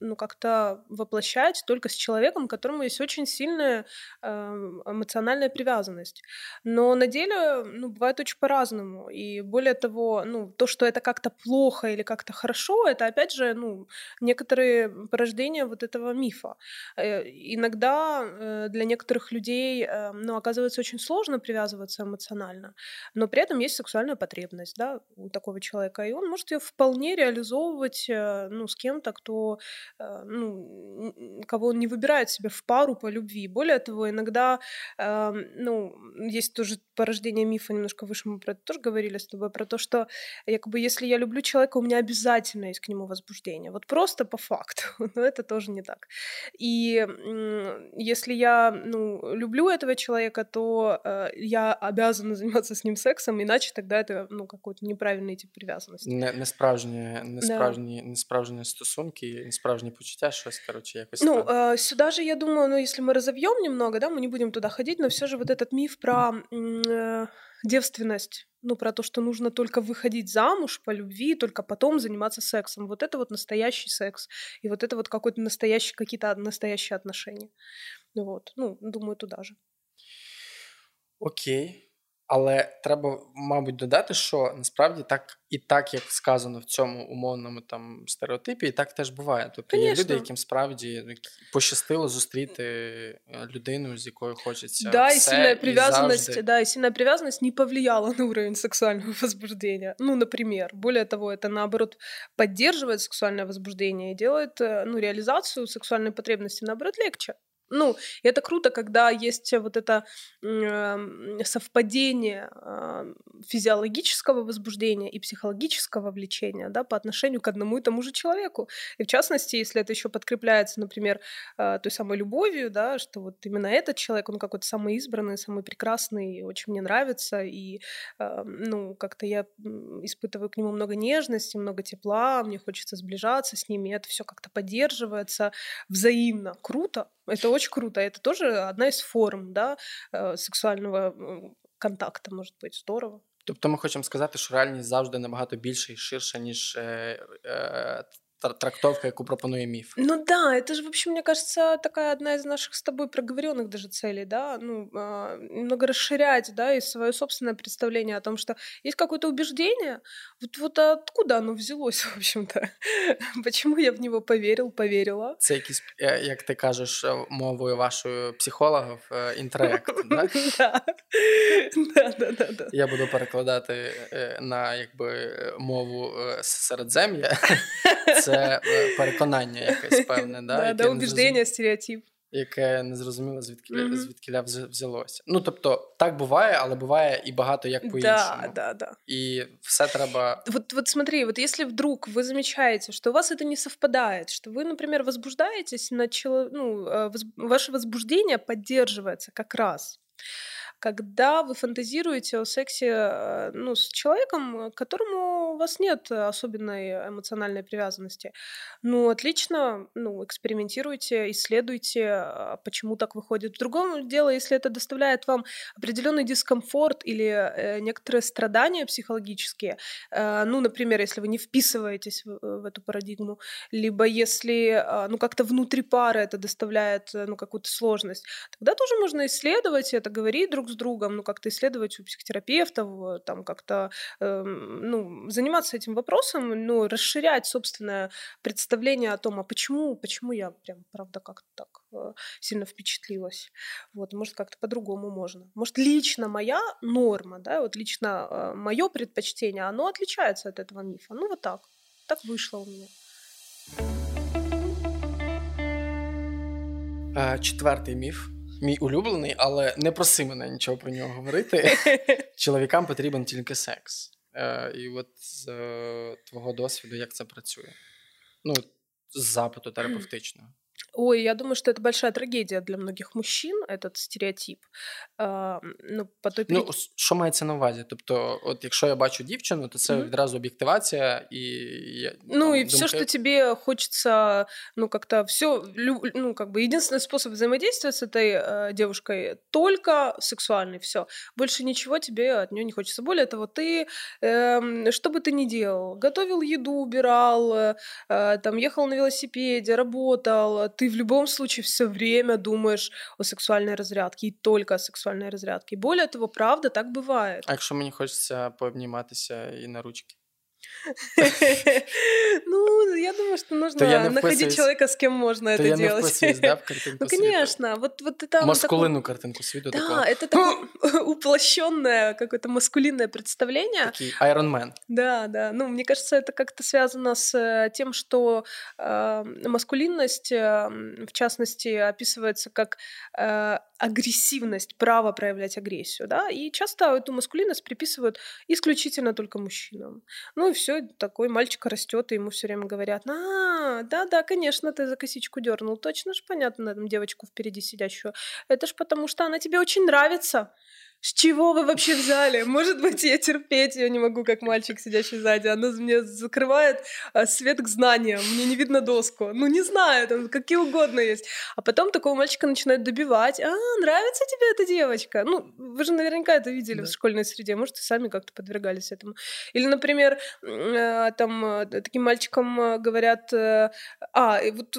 ну, как-то воплощать только с человеком, к которому есть очень сильная эмоциональная привязанность. Но на деле, ну, бывает очень по-разному. И более того, ну, то, что это как-то плохо или как-то хорошо, это, опять же, ну, некоторые порождения вот этого мифа. Э, иногда э, для некоторых людей, э, ну, оказывается очень сложно привязываться эмоционально, но при этом есть сексуальная потребность, да, у такого человека, и он может ее вполне реализовывать, ну, с кем-то, кто кто, э, ну, кого он не выбирает себе в пару по любви. Более того, иногда, эм, ну, есть тоже порождение мифа, немножко выше мы про это тоже говорили с тобой, про то, что якобы если я люблю человека, у меня обязательно есть к нему возбуждение. Вот просто по факту. Но это тоже не так. И если я, ну, люблю этого человека, то э, я обязана заниматься с ним сексом, иначе тогда это, ну, какой-то неправильный тип привязанности. Не, не справжні, не справжні, да. не справжні стосунки, стосунки, справжні почуття, щось, короче, якось. Ну, э, сюда же, я думаю, ну, если мы разовьем немного, да, мы не будем туда ходить, но все же вот этот миф про э, девственность, ну, про то, что нужно только выходить замуж по любви, только потом заниматься сексом. Вот это вот настоящий секс. И вот это вот какой-то настоящий, какие-то настоящие отношения. Вот. Ну, думаю, туда же. Окей. Але треба, мабуть, додати, що насправді так і так, як сказано в цьому умовному там стереотипі, і так теж буває. Тобто Конечно. є люди, яким справді ну, пощастило зустріти е, людину, з якою хочеться. Да, все, и сильная привязанность, и да, и сильная привязанность не повлияла на уровень сексуального возбуждения. Ну, например. Более того, это наоборот поддерживает сексуальное возбуждение и делает э, ну, реализацию сексуальной потребности наоборот легче. Ну, это круто, когда есть вот это э, совпадение э, физиологического возбуждения и психологического влечения да, по отношению к одному и тому же человеку. И в частности, если это еще подкрепляется, например, э, той самой любовью, да, что вот именно этот человек, он какой-то самый избранный, самый прекрасный, очень мне нравится, и э, ну, как-то я испытываю к нему много нежности, много тепла, мне хочется сближаться с ними, это все как-то поддерживается взаимно. Круто, это очень круто. Это тоже одна из форм да, э, сексуального контакту, може бути здорово. Тобто ми хочемо сказати, що реальність завжди набагато більша і ширша, ніж е, е, трактовка, яку пропонує миф. Ну да, это же, в общем, мне кажется, такая одна из наших с тобой проговоренных даже целей, да, ну, э, немного расширять, да, и свое собственное представление о том, что есть какое-то убеждение, вот, вот откуда оно взялось, в общем-то, почему я в него поверил, поверила. Це якийсь, як ти кажеш, мовою вашою психологів, інтроект, да? Да, да, да, да. Я буду перекладати на, якби, мову середзем'я. Це е, переконання якесь певне, да, да, да убіждення, стереотип. Яке не зрозуміло, звідки mm-hmm. звідки взялося. Ну тобто, так буває, але буває і багато як по-іншому. Да, да, да. И все треба. Вот, вот смотри, вот если вдруг вы замечаете, что у вас это не совпадает, что вы, например, возбуждаетесь на чело... ну, э, воз... ваше возбуждение поддерживается как раз когда вы фантазируете о сексе э, ну, с человеком, к которому вас нет особенной эмоциональной привязанности. Ну, отлично, ну, экспериментируйте, исследуйте, а, почему так выходит. В другом дело, если это доставляет вам определенный дискомфорт или э, некоторые страдания психологические, э, ну, например, если вы не вписываетесь в, эту парадигму, либо если, э, ну, как-то внутри пары это доставляет, э, ну, какую-то сложность, тогда тоже можно исследовать это, говорить друг с другом, ну, как-то исследовать у психотерапевтов, там, как-то, э, ну, заниматься этим вопросом, ну, расширять собственное представление о том, а почему, почему я прям, правда, как-то так э, сильно впечатлилась. Вот, может, как-то по-другому можно. Может, лично моя норма, да, вот лично э, мое предпочтение, оно отличается от этого мифа. Ну, вот так. Так вышло у меня. Четвертий міф мій улюблений, але не проси мене нічого про нього говорити. Чоловікам потрібен тільки секс. Е, І от з е, твого досвіду, як це працює? Ну, з запиту терапевтичного. Ой, я думаю, что это большая трагедия для многих мужчин, этот стереотип. А, ну, по той ну, що мається на увазі? Тобто, от якщо я бачу дівчину, то це mm-hmm. відразу об'єктивація і я, Ну, там, и думки... все, что тебе хочется, ну, как-то все, ну, как бы единственный способ взаимодействия с этой э, девушкой только сексуальный, все. Больше ничего тебе от нее не хочется. Более того, ты, э, что бы ты ни делал, готовил еду, убирал, э, э там, ехал на велосипеде, работал, ты в любом случае все время думаешь о сексуальной разрядке и только о сексуальной разрядке. Более того, правда, так бывает. А якщо мені хочеться пообніматися і на ручки? Ну, я думаю, что нужно находить человека, с кем можно это делать. Ну, конечно. Вот, вот это Маскулинную картинку світу. Да, это такое уплощенное какое-то маскулинное представление. Такий Iron Man. Да, да. Ну, мне кажется, это как-то связано с э, тем, что э, маскулинность, э, в частности, описывается как агрессивность, право проявлять агрессию, да, и часто эту маскулинность приписывают исключительно только мужчинам. Ну и все, такой мальчик растет, и ему все время говорят, а, да-да, конечно, ты за косичку дернул, точно же понятно, этом девочку впереди сидящую. Это ж потому, что она тебе очень нравится. С чего вы вообще взяли? Может быть, я терпеть ее не могу, как мальчик, сидящий сзади. Она мне закрывает а, свет к знаниям. Мне не видно доску. Ну, не знаю, там какие угодно есть. А потом такого мальчика начинают добивать. А, нравится тебе эта девочка? Ну, вы же наверняка это видели да. в школьной среде. Может, и сами как-то подвергались этому. Или, например, э, там э, таким мальчикам э, говорят... А, и вот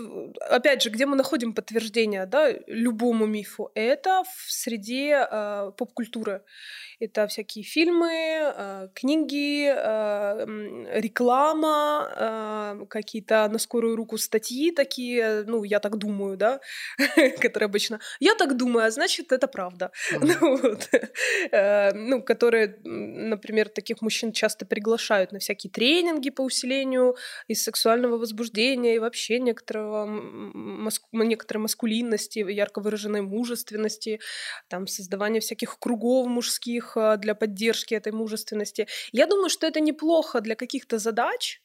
опять же, где мы находим подтверждение, да, любому мифу? Это в среде поп-культуры культуры. Это всякие фильмы, э, книги, э, реклама, э, какие-то на скорую руку статьи такие, ну, я так думаю, да, которые обычно... Я так думаю, а значит, это правда. Ну, ну, которые, например, таких мужчин часто приглашают на всякие тренинги по усилению и сексуального возбуждения, и вообще некоторого, некоторой маскулинности, ярко выраженной мужественности, там, создавание всяких кругов мужских, а, для поддержки этой мужественности. Я думаю, что это неплохо для каких-то задач,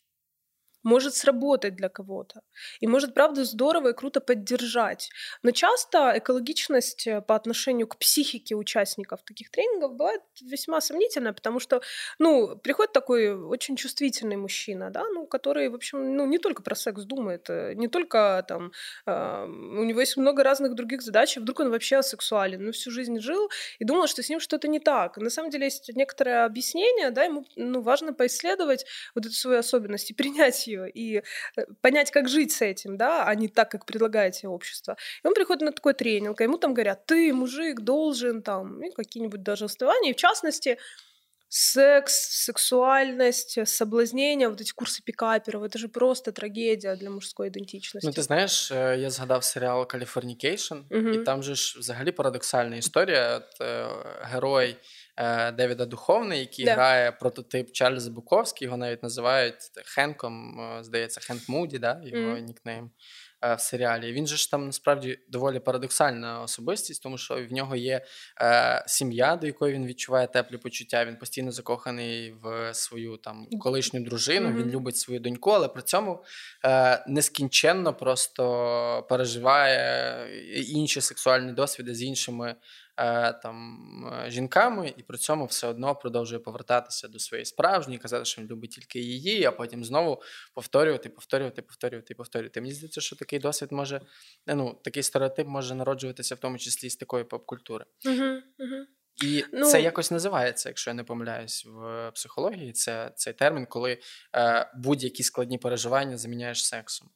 может сработать для кого-то. И может, правда, здорово и круто поддержать. Но часто экологичность э, по отношению к психике участников таких тренингов бывает весьма сомнительная, потому что, ну, приходит такой очень чувствительный мужчина, да, ну, который, в общем, ну, не только про секс думает, э, не только там, э, у него есть много разных других задач, и вдруг он вообще асексуален, ну, всю жизнь жил и думал, что с ним что-то не так. На самом деле есть некоторое объяснение, да, ему, ну, важно поисследовать вот эту свою особенность и принять ее ее и э, понять, как жить с этим, да, а не так, как предлагает тебе общество. И он приходит на такой тренинг, а ему там говорят, ты, мужик, должен там, и какие-нибудь долженствования, и в частности, секс, сексуальность, соблазнение, вот эти курсы пикаперов, это же просто трагедія для мужської ідентичності. Ну, ти знаєш, я згадав серіал Californication, угу. і там же ж взагалі парадоксальна історія. От, е, Герой е, Девіда Духовний, який да. грає прототип Чарльза Буковський, його навіть називають Хенком, е, здається, Хенк Муді, да, його mm. нікнейм е, в серіалі. Він же ж там насправді доволі парадоксальна особистість, тому що в нього є е, сім'я, до якої він відчуває теплі почуття. Він постійно закоханий в свою там колишню дружину. Mm-hmm. Він любить свою доньку, але при цьому е, нескінченно просто переживає інші сексуальні досвіди з іншими. Е, там е, жінками, і при цьому все одно продовжує повертатися до своєї справжньої, казати, що він любить тільки її, а потім знову повторювати, повторювати, повторювати повторювати. Мені здається, що такий досвід може, ну такий стереотип може народжуватися в тому числі з такої поп-культури. Uh-huh, uh-huh. І ну, це якось називається, якщо я не помиляюсь в психології. Це цей термін, коли е, будь-які складні переживання заміняєш сексом.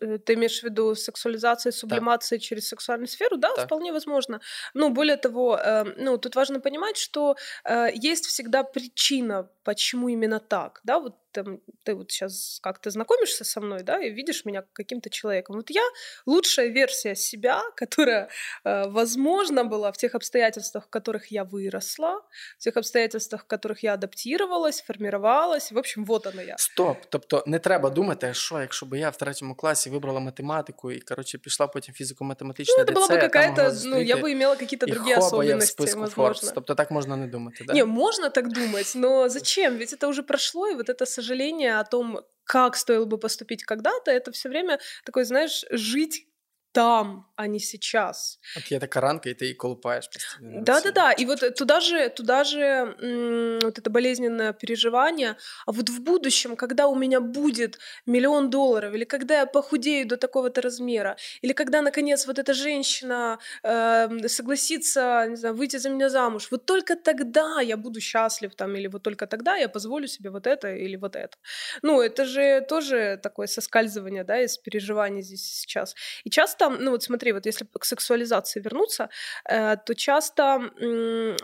Э, ты имеешь в виду сексуализация, сублимация да. через сексуальную сферу? Да, да, вполне возможно. Ну, более того, э, ну, тут важно понимать, что э, есть всегда причина, почему именно так, да, вот там, ты вот сейчас как-то знакомишься со мной, да, и видишь меня каким-то человеком. Вот я лучшая версия себя, которая, э, возможно, была в тех обстоятельствах, в которых я выросла, в тех обстоятельствах, в которых я адаптировалась, формировалась. В общем, вот она я. Стоп. Тобто не треба думати, що якщо б я в третьому класі вибрала математику і, короче, пішла потім фізико-математичне ну, это была бы какая-то, ну, я бы имела какие-то другие особенности, возможно. Тобто так можно не думать, да? Не, можно так думать, но зачем? Ведь это уже прошло, и вот это сожаление о том, как стоило бы поступить когда-то, это все время такой, знаешь, жить там, а не сейчас. Вот я такая ранка, и ты и колупаешь Да-да-да, и вот туда же, туда же м- вот это болезненное переживание, а вот в будущем, когда у меня будет миллион долларов, или когда я похудею до такого-то размера, или когда, наконец, вот эта женщина э, согласится, не знаю, выйти за меня замуж, вот только тогда я буду счастлив там, или вот только тогда я позволю себе вот это или вот это. Ну, это же тоже такое соскальзывание, да, из переживаний здесь сейчас. И часто часто, ну вот смотри, вот если к сексуализации вернуться, э, то часто, э,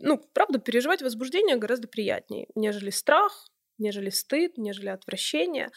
ну, правда, переживать возбуждение гораздо приятнее, нежели страх, нежели стыд, нежели отвращение.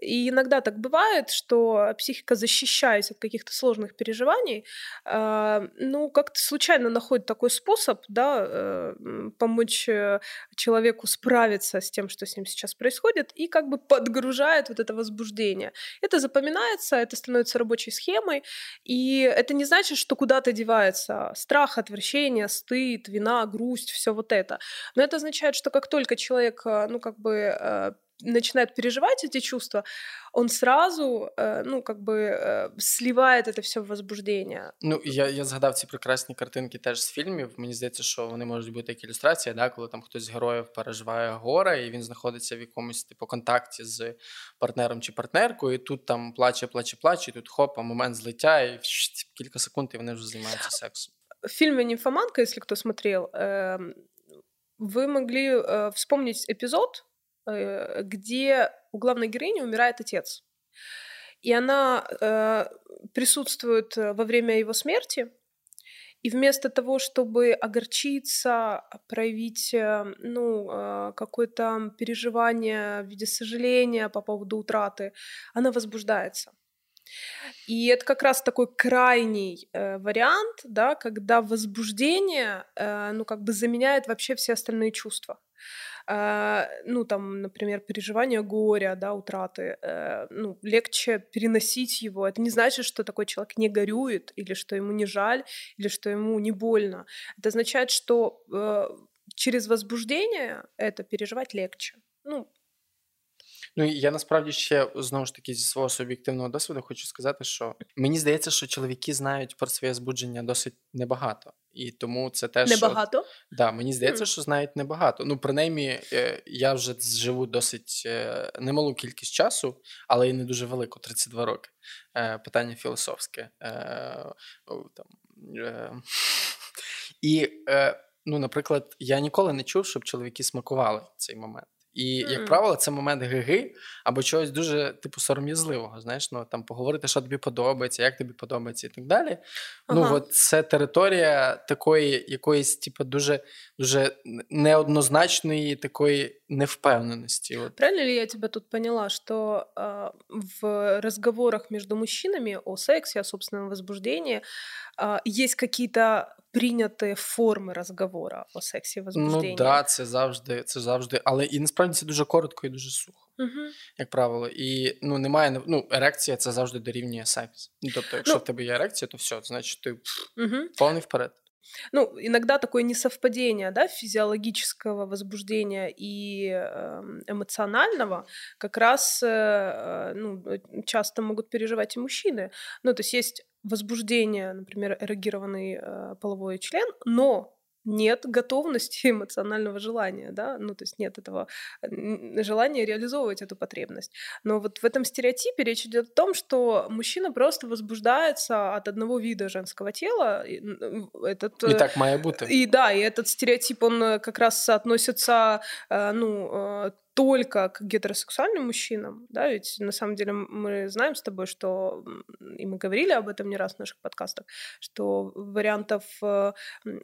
И иногда так бывает, что психика, защищаясь от каких-то сложных переживаний, э, ну, как-то случайно находит такой способ, да, э, помочь э, человеку справиться с тем, что с ним сейчас происходит, и как бы подгружает вот это возбуждение. Это запоминается, это становится рабочей схемой, и это не значит, что куда-то девается страх, отвращение, стыд, вина, грусть, все вот это. Но это означает, что как только человек, э, ну, как бы э, начинает переживать эти чувства, он сразу, э, ну, как бы э, сливает это все в возбуждение. Ну, я я згадав ці прекрасні картинки теж з фільмів. Мені здається, що вони можуть бути як ілюстрація, да, коли там хтось з героїв переживає горе, і він знаходиться в якомусь типу контакті з партнером чи партнеркою, і тут там плаче, плаче, плаче, і тут хопа, момент злиття, і кілька секунд, і вони вже займаються сексом. В фильме «Нимфоманка», если кто смотрел, э, вы могли э, вспомнить эпизод, Э, где у главной героини умирает отец. И она э, присутствует э, во время его смерти, И вместо того, чтобы огорчиться, проявить э, ну, э, какое-то переживание в виде сожаления по поводу утраты, она возбуждается. И это как раз такой крайний э, вариант, да, когда возбуждение, э, ну, как бы заменяет вообще все остальные чувства. Э, ну, там, например, переживание горя, да, утраты, э, ну, легче переносить его. Это не значит, что такой человек не горюет, или что ему не жаль, или что ему не больно. Это означает, что э, через возбуждение это переживать легче. Ну, Ну я насправді ще знову ж таки зі свого суб'єктивного досвіду хочу сказати, що мені здається, що чоловіки знають про своє збудження досить небагато. І тому це теж небагато. Да, мені здається, що знають небагато. Ну, принаймні, е, я вже живу досить е, немалу кількість часу, але і не дуже велику 32 роки. Е, питання філософське. Там. І, ну, наприклад, я ніколи не чув, щоб чоловіки смакували цей момент. І, як правило, це момент гиги або чогось дуже типу сором'язливого. Знаєш, ну там поговорити, що тобі подобається, як тобі подобається, і так далі. Ну, ага. Ну, от це територія такої якоїсь, типу, дуже дуже неоднозначної такої невпевненості. От. Правильно ли я тебе тут поняла, що э, в разговорах між мужчинами о сексі, о собственном возбуждении э, есть какие-то прийняті форми розговору о сексі возбужденні. Ну да, це завжди, це завжди, але і насправді це дуже коротко і дуже сухо, угу. як правило. І ну немає ну, ерекція це завжди дорівнює секс. Ну, тобто, якщо ну, в тебе є ерекція, то все, значить ти угу. повний вперед. Ну, иногда такое несовпадение, да, физиологического возбуждения и эм, эмоционального как раз, э, ну, часто могут переживать и мужчины. Ну, то есть есть возбуждение, например, эрогированный э, половой член, но нет готовности эмоционального желания, да, ну, то есть нет этого желания реализовывать эту потребность. Но вот в этом стереотипе речь идет о том, что мужчина просто возбуждается от одного вида женского тела. Этот, и так має бути. И да, и этот стереотип, он э, как раз относится, э, ну, только к гетеросексуальным мужчинам, да, ведь на самом деле мы знаем с тобой, что, и мы говорили об этом не раз в наших подкастах, что вариантов э,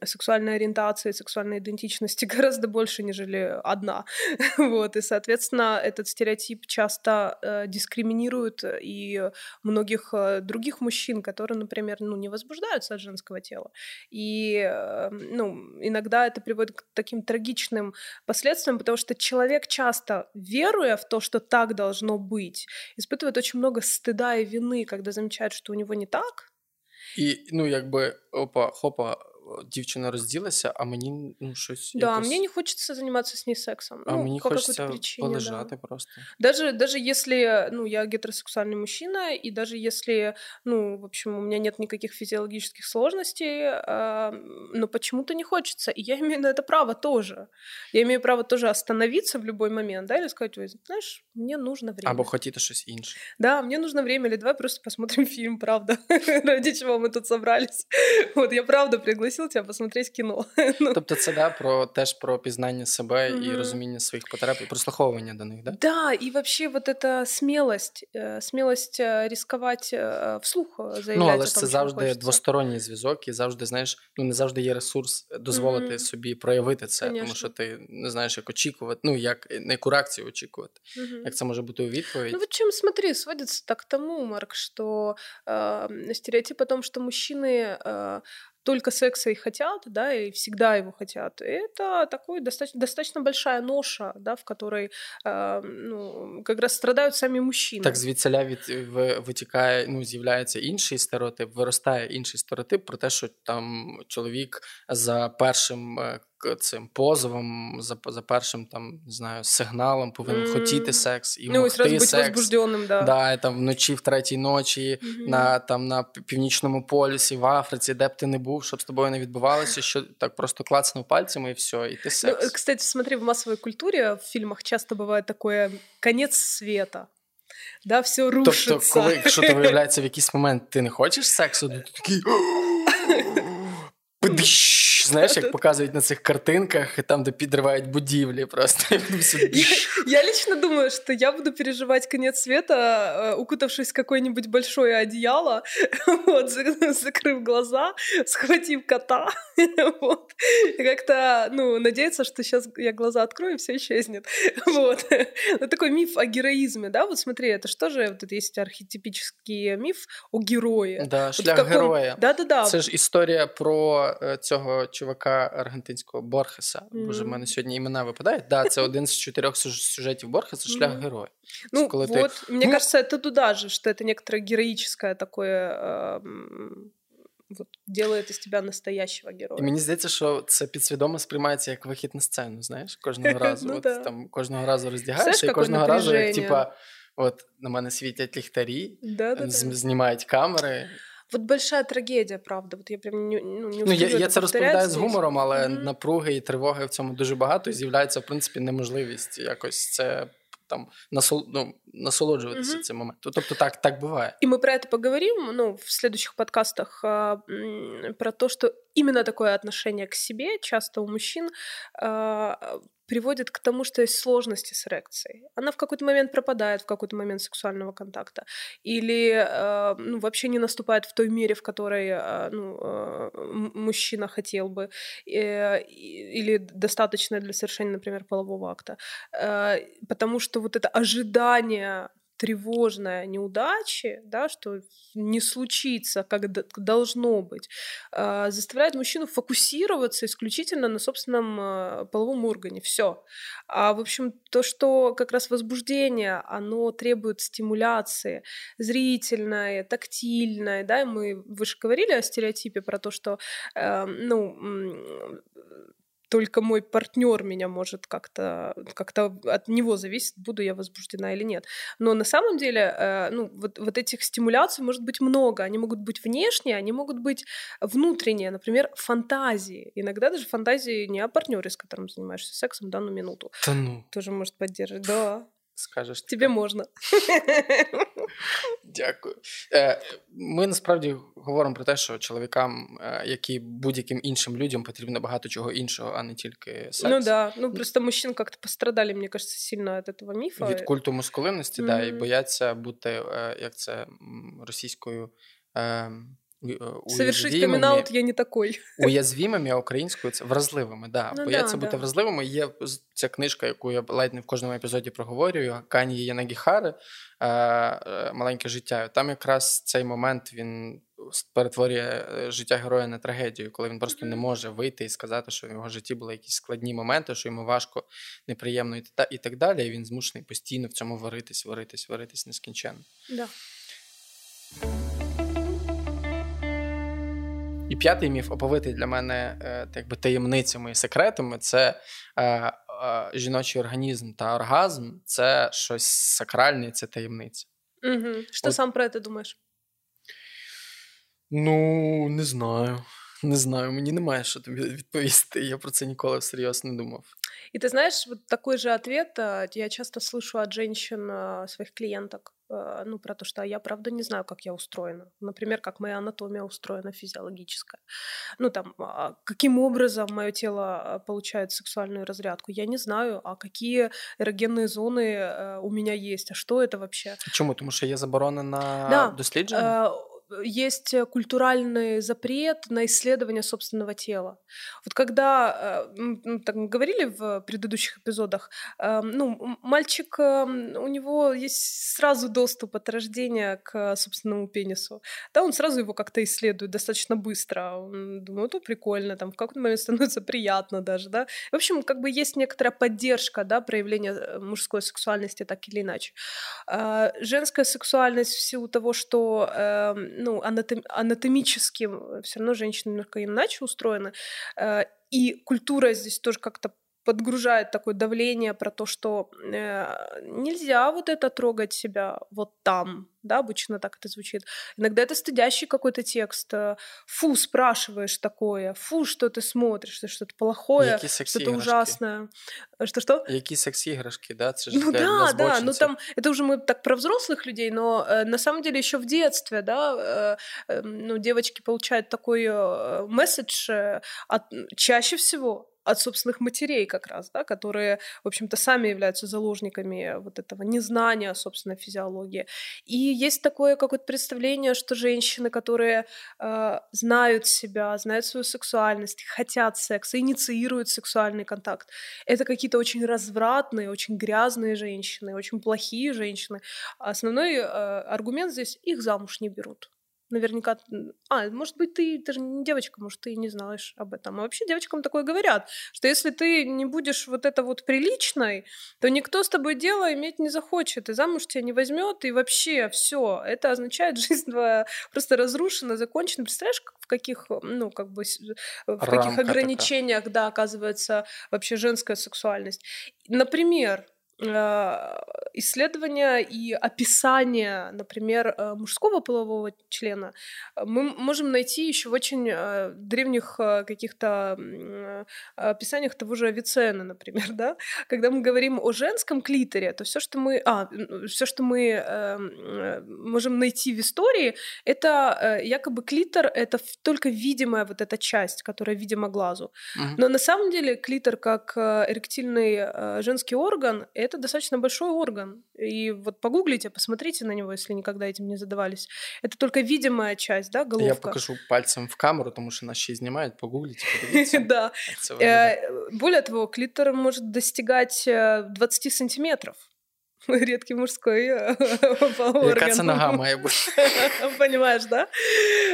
сексуальной ориентации, сексуальной идентичности гораздо больше, нежели одна, вот, и, соответственно, этот стереотип часто э, дискриминирует и многих э, других мужчин, которые, например, ну, не возбуждаются от женского тела, и, ну, иногда это приводит к таким трагичным последствиям, потому что человек часто часто, веруя в то, что так должно быть, испытывает очень много стыда и вины, когда замечает, что у него не так. І ну, якби опа, хопа, дівчина розділася, а мені ну, щось. Да, якось... мне не хочется заниматься с ней сексом. А ну, мені по хочеться причине, полежати да. просто. Даже, даже если, ну, я гетеросексуальный мужчина, и даже если, ну, в общем, у меня нет никаких физиологических сложностей, э, но почему-то не хочется. И я имею на это право тоже. Я имею право тоже остановиться в любой момент, да, или сказать, ой, знаешь, мне нужно время. Або хотіти щось інше. Да, мне нужно время, или давай просто посмотрим фильм, правда, ради чего мы тут собрались. Вот, я правда пригласила пригласил тебя посмотреть кіно. Ну. Тобто це да, про теж про пізнання себе mm-hmm. і розуміння своїх потреб, і прослуховування до них, да? Да, и вообще вот эта смелость, э, смелость э, рисковать э, вслух заявляти. Ну, але ж це завжди двосторонній зв'язок, і завжди, знаєш, ну не завжди є ресурс дозволити mm-hmm. собі проявити це, Конечно. тому що ти не знаєш, як очікувати, ну як на яку реакцію очікувати. Mm-hmm. Як це може бути у відповідь? Ну, вот чем смотри, сводится так к тому, Марк, что э, стереотип о том, что мужчины э, только секса и хотят, да, и всегда его хотят. это такой достаточно, достаточно большая ноша, да, в которой э, ну, как раз страдают сами мужчины. Так звідсіля від витікає, ну, з'являється інший стереотип, виростає інший стереотип про те, що там чоловік за першим цим позовом, за за першим там не знаю, сигналом повинен mm. хотіти секс і ну, могти секс. да. Да, і, там вночі в третій ночі mm-hmm. на там на північному полюсі, в Африці, де б ти не був, щоб з тобою не відбувалося, що так просто клацнув пальцями і все, і ти секс. Ну, кстати, смотри, в массовой культуре в фільмах часто буває такое конец света. Да, все рушиться. Тобто, коли якщо ти виявляється в якийсь момент ти не хочеш сексу, то ти такий Знаєш, як показують на цих картинках, там, де підривають будівлі просто. Я лично думаю, что я буду переживать конец света, э, укутавшись в какое-нибудь большое одеяло, вот, закрыв глаза, схватив кота, вот. Как-то, ну, надеяться, что сейчас я глаза открою, и все исчезнет. Вот. Ну, такой миф о героизме, да? Вот смотри, это что же, вот это есть архетипический миф о герое. Да, шлях каком... героя. Да-да-да. Це ж історія про цього чувака аргентинського Борхеса. Mm. Боже, в мене сьогодні імена випадають. Да, це один з чотирьох сюжетів Борхеса «Шлях mm. героя». Ну, вот, ты... мне ну... кажется, это туда же, что это некоторое героическое такое... Э, вот, делает із тебе настоящего героя. І мені здається, що це підсвідомо сприймається як вихід на сцену, знаєш, кожного разу. ну, От да. там кожного разу роздягаєшся, і кожного разу, як типа, от на мене світять ліхтарі, знімають камери. Вот большая трагедія, правда. От я прям не, ну, не ну, я, я це розповідаю з гумором, але mm-hmm. напруги і тривоги в цьому дуже багато. І з'являється, в принципі, неможливість якось це там насол, ну, насолоджуватися mm-hmm. цим моментом. Тобто так, так бывает. И мы про это поговорим ну, в следующих подкастах а, про то, что Именно такое отношение к себе часто у мужчин а, приводит к тому, что есть сложности с эрекцией. Она в какой-то момент пропадает, в какой-то момент сексуального контакта. Или э, ну, вообще не наступает в той мере, в которой э, ну, э, мужчина хотел бы. Э, или достаточно для совершения, например, полового акта. Э, потому что вот это ожидание тревожная неудачи, да, что не случится, как должно быть, а, заставляет мужчину фокусироваться исключительно на собственном а, половом органе. Все. А в общем, то, что как раз возбуждение, оно требует стимуляции зрительной, тактильной, да, мы вы же говорили о стереотипе про то, что, э, ну, только мой партнер меня может как-то как-то от него зависит, буду я возбуждена или нет. Но на самом деле, э, ну, вот, вот этих стимуляций может быть много. Они могут быть внешние, они могут быть внутренние, например, фантазии. Иногда даже фантазии не о партнере, с которым занимаешься сексом данную минуту. Да ну. Тоже может поддерживать. Да. Скажеш Тебе можна. Дякую. Е, ми насправді говоримо про те, що чоловікам, е, як і будь-яким іншим людям, потрібно багато чого іншого, а не тільки секс. Ну да. Ну просто мужчин як-то пострадали, мені кажется, сильно від цього міфа. Від культу мускулинності, mm-hmm. да, і бояться бути, е, як це російською. Ем, Совершить камінаут я не такой. Уязвимими українською це вразливими. Да. Ну, Бояться да, бути да. вразливими. Є ця книжка, яку я ледь не в кожному епізоді проговорюю. Кані Янагіхари е, е, Маленьке життя. Там якраз цей момент він перетворює е, життя героя на трагедію, коли він просто не може вийти і сказати, що в його житті були якісь складні моменти, що йому важко, неприємно і так далі. І він змушений постійно в цьому варитись, варитись, варитись нескінченно. Да. І п'ятий міф оповитий для мене е, якби таємницями і секретами це е, е, жіночий організм та оргазм це щось сакральне, це таємниця. Угу. Що От... сам про це думаєш? Ну, не знаю. Не знаю, мені немає що тобі відповісти. Я про це ніколи всерйоз не думав. И ты знаешь, вот такой же ответ я часто слышу от женщин, своих клиенток, ну, про то, что я правда не знаю, как я устроена. Например, как моя анатомия устроена физиологическая. Ну, там, а, каким образом мое тело получает сексуальную разрядку, я не знаю. А какие эрогенные зоны у меня есть, а что это вообще? Чому? Тому що є заборона на да. дослідження? Есть э, культуральный запрет на исследование собственного тела. Вот когда, э, так мы говорили в предыдущих эпизодах, э, ну, мальчик, у него есть сразу доступ от рождения к собственному пенису. Да, он сразу его как-то исследует достаточно быстро. Он думает, это прикольно, там в какой-то момент становится приятно даже, да. В общем, как бы есть некоторая поддержка, да, проявления мужской сексуальности так или иначе. Женская сексуальность в силу того, что эм, ну, анатом, анатомическим э, все равно женщины немножко иначе устроены. Э, и культура здесь тоже как-то подгружает такое давление про то, что э, нельзя вот это трогать себя вот там, да, обычно так это звучит. Иногда это стыдящий какой-то текст. Э, фу, спрашиваешь такое, фу, что ты смотришь, что-то плохое, что-то ужасное. Что-что? Какие секс-игрышки, да? Це ну да, да, ну там, это уже мы так про взрослых людей, но э, на самом деле еще в детстве, да, э, э, ну, девочки получают такой э, месседж э, от, чаще всего от собственных матерей как раз, да, которые, в общем-то, сами являются заложниками вот этого незнания собственной физиологии. И есть такое какое-то представление, что женщины, которые э, знают себя, знают свою сексуальность, хотят секса, инициируют сексуальный контакт, это какие-то очень развратные, очень грязные женщины, очень плохие женщины. Основной э, аргумент здесь — их замуж не берут наверняка... А, может быть, ты, ты же не девочка, может, ты не знаешь об этом. А вообще девочкам такое говорят, что если ты не будешь вот это вот приличной, то никто с тобой дело иметь не захочет, и замуж тебя не возьмет, и вообще все. Это означает, жизнь твоя просто разрушена, закончена. Представляешь, в каких, ну, как бы, в каких ограничениях, такая. да, оказывается вообще женская сексуальность. Например, исследования и описания, например, э, мужского полового члена мы можем найти еще в очень э, древних э, каких-то описаниях того же Авиценны, например, да, когда мы говорим о женском клиторе, то все, что мы, а, все, что мы можем найти в истории, это якобы клитор, это только видимая вот эта часть, которая видима глазу. Но на самом деле клитор как эректильный женский орган это достаточно большой орган. И вот погуглите, посмотрите на него, если никогда этим не задавались. Это только видимая часть, да, головка. Я покажу пальцем в камеру, потому что нас ще снимают. Погуглите. Да. Э, более того, клитор может достигать 20 э, сантиметров. редкий мужской орган. Яка нога має бути? Понимаешь, да?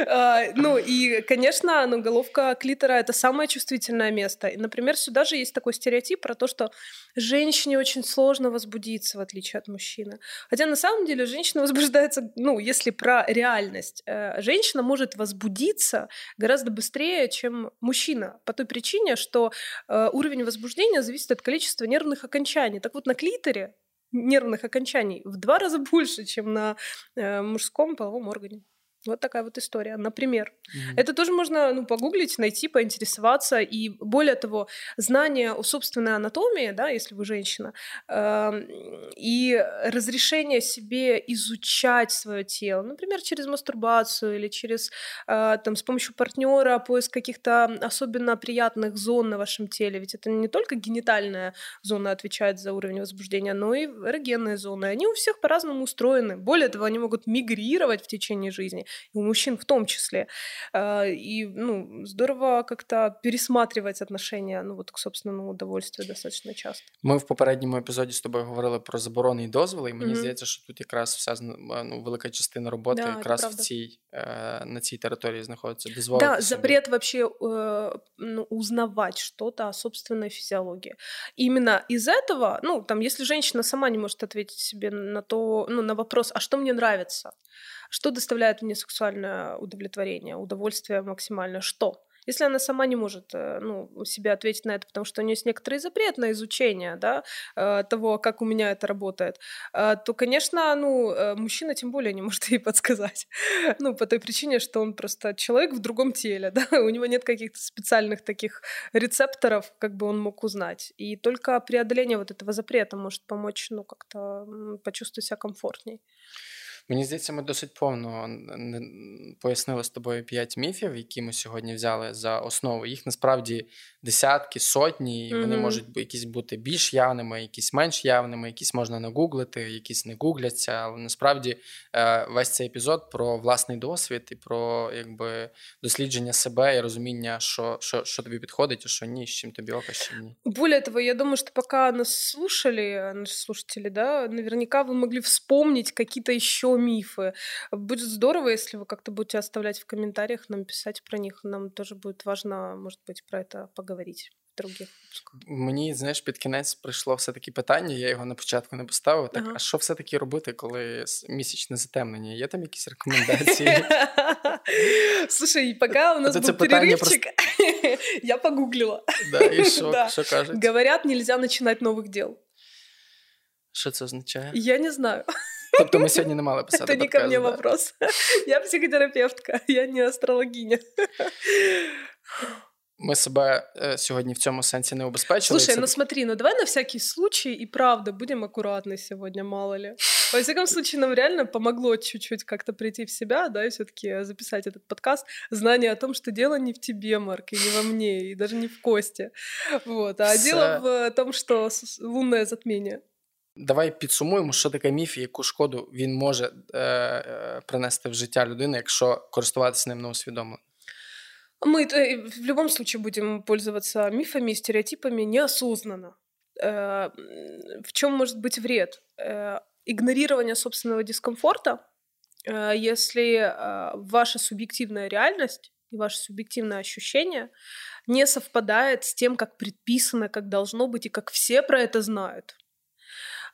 А, ну и, конечно, ну, головка клитора — это самое чувствительное место. И, например, сюда же есть такой стереотип про то, что женщине очень сложно возбудиться, в отличие от мужчины. Хотя на самом деле женщина возбуждается, ну, если про реальность, э, женщина может возбудиться гораздо быстрее, чем мужчина, по той причине, что э, уровень возбуждения зависит от количества нервных окончаний. Так вот, на клиторе нервных окончаний в два раза больше, чем на э, мужском половом органе. Вот такая вот история, например. Mm-hmm. Это тоже можно ну, погуглить, найти, поинтересоваться. И более того, знание о собственной анатомии, да, если вы женщина, э, и разрешение себе изучать свое тело, например, через мастурбацию или через э, там, с помощью партнера поиск каких-то особенно приятных зон на вашем теле. Ведь это не только генитальная зона отвечает за уровень возбуждения, но и эрогенные зоны. Они у всех по-разному устроены. Более того, они могут мигрировать в течение жизни и у мужчин в том числе. А, и ну, здорово как-то пересматривать отношения ну, вот, к собственному удовольствию достаточно часто. Ми в попередньому епізоді з тобою говорили про заборони і дозволи, і мені mm-hmm. здається, що тут якраз вся ну, велика частина роботи да, якраз в цій, на цій території знаходиться. Дозволити да, запрет вообще э, ну, узнавать что-то о собственной физиологии. Именно из этого, ну, там, если женщина сама не может ответить себе на то, ну, на вопрос, а что мне нравится, что доставляет мне сексуальное удовлетворение, удовольствие максимальное? Что? Если она сама не может э, ну, себе ответить на это, потому что у нее есть некоторый запрет на изучение да, э, того, как у меня это работает, э, то, конечно, ну, мужчина тем более не может ей подсказать. Ну, по той причине, что он просто человек в другом теле, да, у него нет каких-то специальных таких рецепторов, как бы он мог узнать. И только преодоление вот этого запрета может помочь, ну, как-то почувствовать себя комфортней. Мені здається, ми досить повно пояснили з тобою п'ять міфів, які ми сьогодні взяли за основу. Їх насправді десятки, сотні, і вони mm-hmm. можуть якісь бути більш явними, якісь менш явними, якісь можна нагуглити, якісь не гугляться. Але насправді е, весь цей епізод про власний досвід і про якби дослідження себе і розуміння, що що, що тобі підходить, а що ні, з чим тобі з чим ні. Более того, я думаю, что пока нас слушали, наши слушатели, да, наверняка вы могли вспомнить какие-то еще мифы. Будет здорово, если вы как-то будете оставлять в комментариях, нам писать про них. Нам тоже будет важно, может быть, про это поговорить. Других Мені, знаєш, під кінець прийшло все-таки питання, я його на початку не поставив. Так, ага. а що все-таки робити, коли місячне затемнення? Є там якісь рекомендації? Слушай, пока у нас був перерывчик, Я погуглила. Да, і що, Да. що кажуть? Говорят, нельзя начинать новых дел. Що це означає? Я не знаю. Тобто ми сьогодні не мали писати Это не ко подкаст, мне да? вопрос. Я психотерапевтка, я не астрологиня. Ми себе е, сьогодні в цьому сенсі не убезпечили. Слушай, Це ну смотри, ну давай на всякий случай и правда будем аккуратны сегодня, мало ли. Во всяком случае, нам реально помогло чуть-чуть как-то прийти в себя, да, и все-таки записать этот подкаст. Знание о том, что дело не в тебе, Марк, и не во мне, и даже не в Косте. Вот. А Всё. дело в том, что с- лунное затмение. Давай підсумуємо, що таке міф і яку шкоду він може е, е, принести в життя людини, якщо користуватися ним неусвідомлено. Мы э, в любом случае будем пользоваться мифами и стереотипами неосознанно. Э, м, В чем может быть вред? Э, Игнорирование собственного дискомфорта, э, если э, ваша субъективная реальность и ваше субъективное ощущение не совпадает с тем, как предписано, как должно быть и как все про это знают.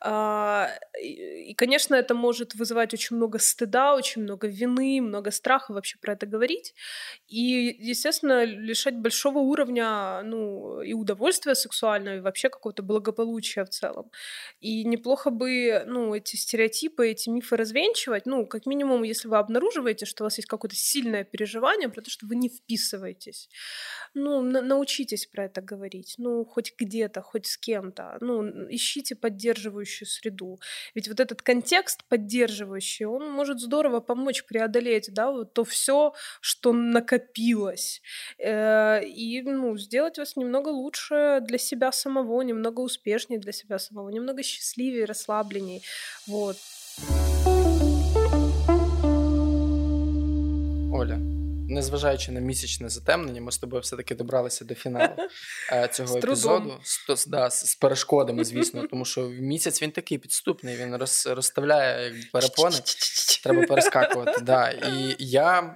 А, И, конечно, это может вызывать очень много стыда, очень много вины, много страха вообще про это говорить. И, естественно, лишать большого уровня ну, и удовольствия сексуального, и вообще какого-то благополучия в целом. И неплохо бы ну, эти стереотипы, эти мифы развенчивать. Ну, как минимум, если вы обнаруживаете, что у вас есть какое-то сильное переживание про то, что вы не вписываетесь. Ну, на- научитесь про это говорить. Ну, хоть где-то, хоть с кем-то. Ну, ищите поддерживающую среду. Ведь вот этот контекст поддерживающий, он может здорово помочь преодолеть, да, вот то все, что накопилось, э, и, ну, сделать вас немного лучше для себя самого, немного успешнее для себя самого, немного счастливее, расслабленней, вот. Оля, незважаючи на місячне затемнення, ми з тобою все-таки добралися до фіналу е, цього З епізоду. З, да, з перешкодами, звісно, тому що місяць він такий підступний, він роз, розставляє якби, перепони. Треба перескакувати. Да. І я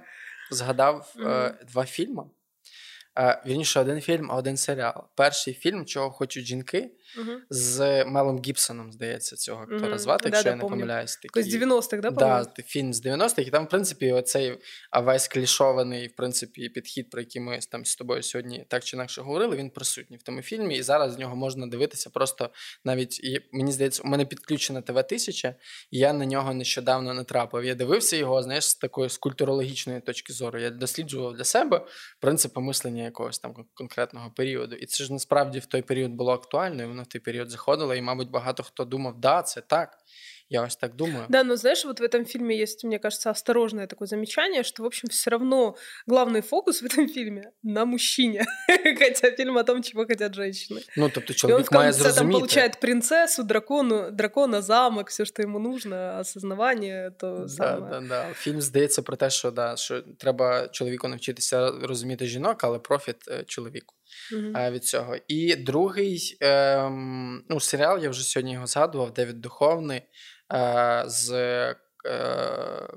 згадав е, два фільми. Е, вірніше, один фільм, а один серіал. Перший фільм, чого хочуть жінки, Мгм. з Мелом Гібсоном, здається, цього актора Мгм. звати, якщо Да-да, я не помню. помиляюсь. С такий. 90-х, да, Да, фільм з 90-х, і там, в принципі, оцей весь клішований, в принципі, підхід, про який ми там з тобою сьогодні так чи інакше говорили, він присутній в тому фільмі, і зараз з нього можна дивитися просто навіть, і, мені здається, у мене підключена ТВ 1000 і я на нього нещодавно натрапив. Я дивився його, знаєш, з такої з культурологічної точки зору. Я досліджував для себе принципи мислення якогось там конкретного періоду. І це ж насправді в той період було актуально, і воно в той період заходило, і, мабуть, багато хто думав, да, це так. Я ось так думаю. Да, но знаешь, вот в этом фильме есть, мне кажется, осторожное такое замечание, что, в общем, все равно главный фокус в этом фильме на мужчине. Хотя фильм о том, чего хотят женщины. Ну, тобто, И он чоловік в має конце там зрозуміти. получает принцессу, дракону, дракона, замок, все, что ему нужно, осознавание, то Да, самое. да, да. Фільм здається про те, що, да, що треба чоловіку навчитися розуміти жінок, але профіт е, чоловіку Мгм. е, від цього. І другий ем, ну, серіал, я вже сьогодні його згадував, Девід Духовний е, з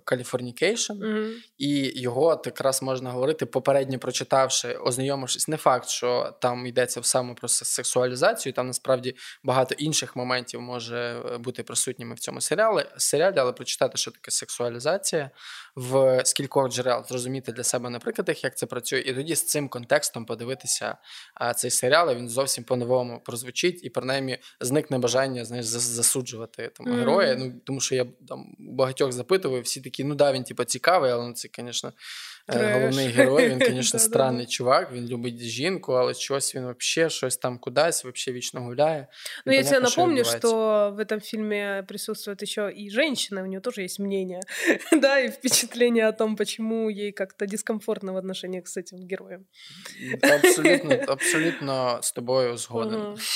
Californication. Мгм. І його от якраз можна говорити, попередньо прочитавши, ознайомившись. Не факт, що там йдеться саме про сексуалізацію. Там насправді багато інших моментів може е, бути присутніми в цьому серіалі, серіалі, але прочитати, що таке сексуалізація в скількох джерел, зрозуміти для себе на прикладах, як це працює, і тоді з цим контекстом подивитися цей серіал. і Він зовсім по-новому прозвучить, і принаймні зникне бажання знаєш, засуджувати там Мгм. героя. Ну тому що я там у багатьох запитував, всі такі, ну да, він типу, цікавий, але ну, це, звісно, е, Треш. головний герой. Він, звісно, Да-да-да. странний чувак. Він любить жінку, але щось він взагалі щось там кудись, взагалі вічно гуляє. Ну, я тебе Непонятно, що напомню, відбувається. что в этом фильме присутствует еще и женщина, у нее тоже есть мнение, да, и впечатление о том, почему ей как-то дискомфортно в отношениях с этим героем. Абсолютно, абсолютно з тобою згоден. Мгм.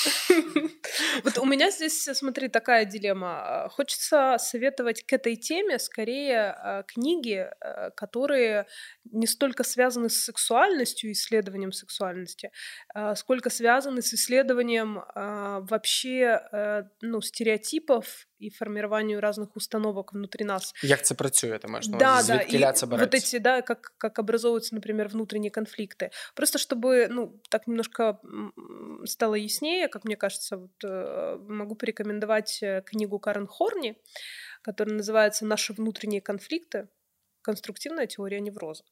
Вот у меня здесь, смотри, такая дилемма. А, Хочется советовать к этой теме скорее а, книги, а, которые не столько связаны с сексуальностью, исследованием сексуальности, а, сколько связаны с исследованием а, вообще а, ну, стереотипов и формированию разных установок внутри нас. Як це працює, ти маєш на Да, увазі? да, Звідкіля и це вот береться? эти, да, как, как образовываются, например, внутренние конфликты. Просто чтобы, ну, так немножко м, стало яснее, как мне кажется, вот, э, могу порекомендовать э, книгу Карен Хорни, которая называется «Наши внутренние конфликты. Конструктивная теория невроза».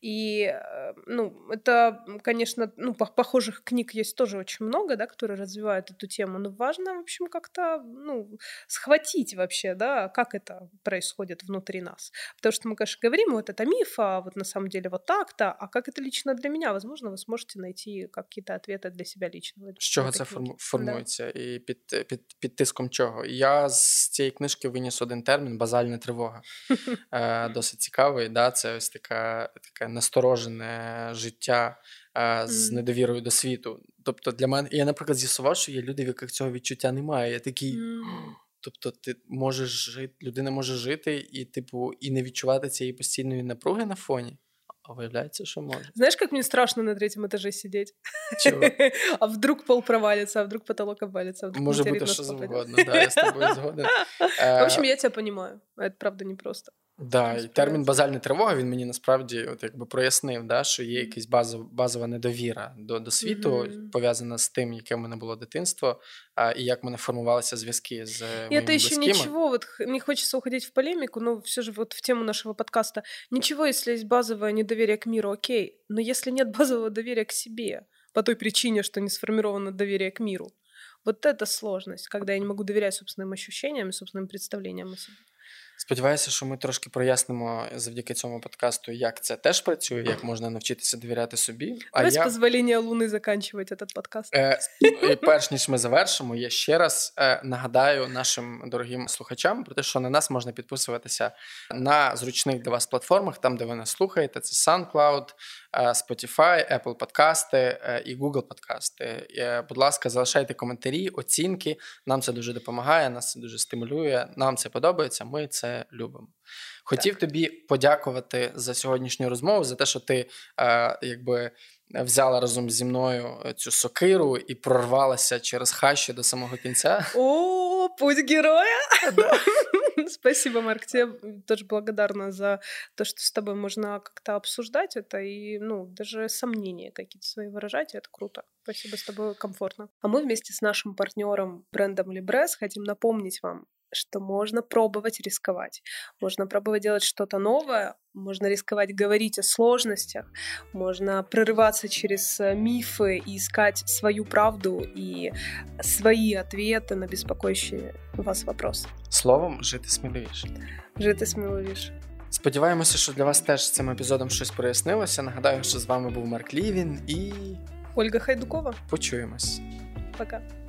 И, э, ну, это, конечно, ну, похожих книг есть тоже очень много, да, которые развивают эту тему, но важно, в общем, как-то, ну, схватить вообще, да, как это происходит внутри нас. Потому что мы, конечно, говорим, вот это миф, а вот на самом деле вот так-то, а как это лично для меня? Возможно, вы сможете найти какие-то ответы для себя лично. З чого це книги. формується да. і під, під, під тиском чого? Я з цієї книжки виніс один термін базальна тривога. Досить цікавий, да, це ось така, така насторожене життя а, з недовірою до світу. Тобто, для мене я, наприклад, з'ясував, що є люди, в яких цього відчуття немає. Я такий. Тобто, ти можеш жити, людина може жити і, типу, і не відчувати цієї постійної напруги на фоні. А виявляется, что может. Знаешь, как мне страшно на третьем этаже сидеть? Чего? А вдруг пол провалится, а вдруг потолок обвалится, а вдруг Может быть, что угодно, да, я с тобой сгоден. В общем, я тебя понимаю. Это правда непросто. Да, і термін базальна тривога він мені насправді от якби прояснив, да, що є якась базова, базова недовіра до до світу, mm-hmm. пов'язана з тим, яке в мене було дитинство, а, і як в мене формувалися зв'язки з И это еще близкими. ничего, вот не хочется уходить в полемику, но все же вот в тему нашего подкаста. Ничего, если есть базовое недоверие к миру, окей, но если нет базового доверия к себе, по той причине, что не сформировано доверие к миру, вот это сложность, когда я не могу доверять собственным ощущениям и собственным представлениям о себе. Сподіваюся, що ми трошки прояснимо завдяки цьому подкасту, як це теж працює, як можна навчитися довіряти собі. А Без я... позвоління Луни закінчувати цей подкаст. Е, і Перш ніж ми завершимо, я ще раз е, нагадаю нашим дорогим слухачам про те, що на нас можна підписуватися на зручних для вас платформах, там де ви нас слухаєте. Це SoundCloud, Spotify, Apple подкасти е, і Google подкасти. Е, будь ласка, залишайте коментарі, оцінки. Нам це дуже допомагає, нас це дуже стимулює. Нам це подобається. Ми це це любимо. Хотів так. тобі подякувати за сьогоднішню розмову, за те, що ти е, якби взяла разом зі мною цю сокиру і прорвалася через хащі до самого кінця. О, путь героя! Спасибо, Марк. Тебе тоже благодарна за то, что с тобой можно как-то обсуждать это и, ну, даже сомнения какие-то свои выражать. Это круто. Спасибо, с тобой комфортно. А мы вместе с нашим партнером брендом Libres хотим напомнить вам, что можно пробовать рисковать. Можно пробовать делать что-то новое, можно рисковать говорить о сложностях, можно прорываться через э, мифы и искать свою правду и свои ответы на беспокоящие вас вопросы. Словом, жити сміливіше. Жити сміливіше. Сподіваємося, що для вас теж цим епізодом щось прояснилося. Нагадаю, що з вами був Марк Лівін і Ольга Хайдукова. Почуємось. Пока. Пока.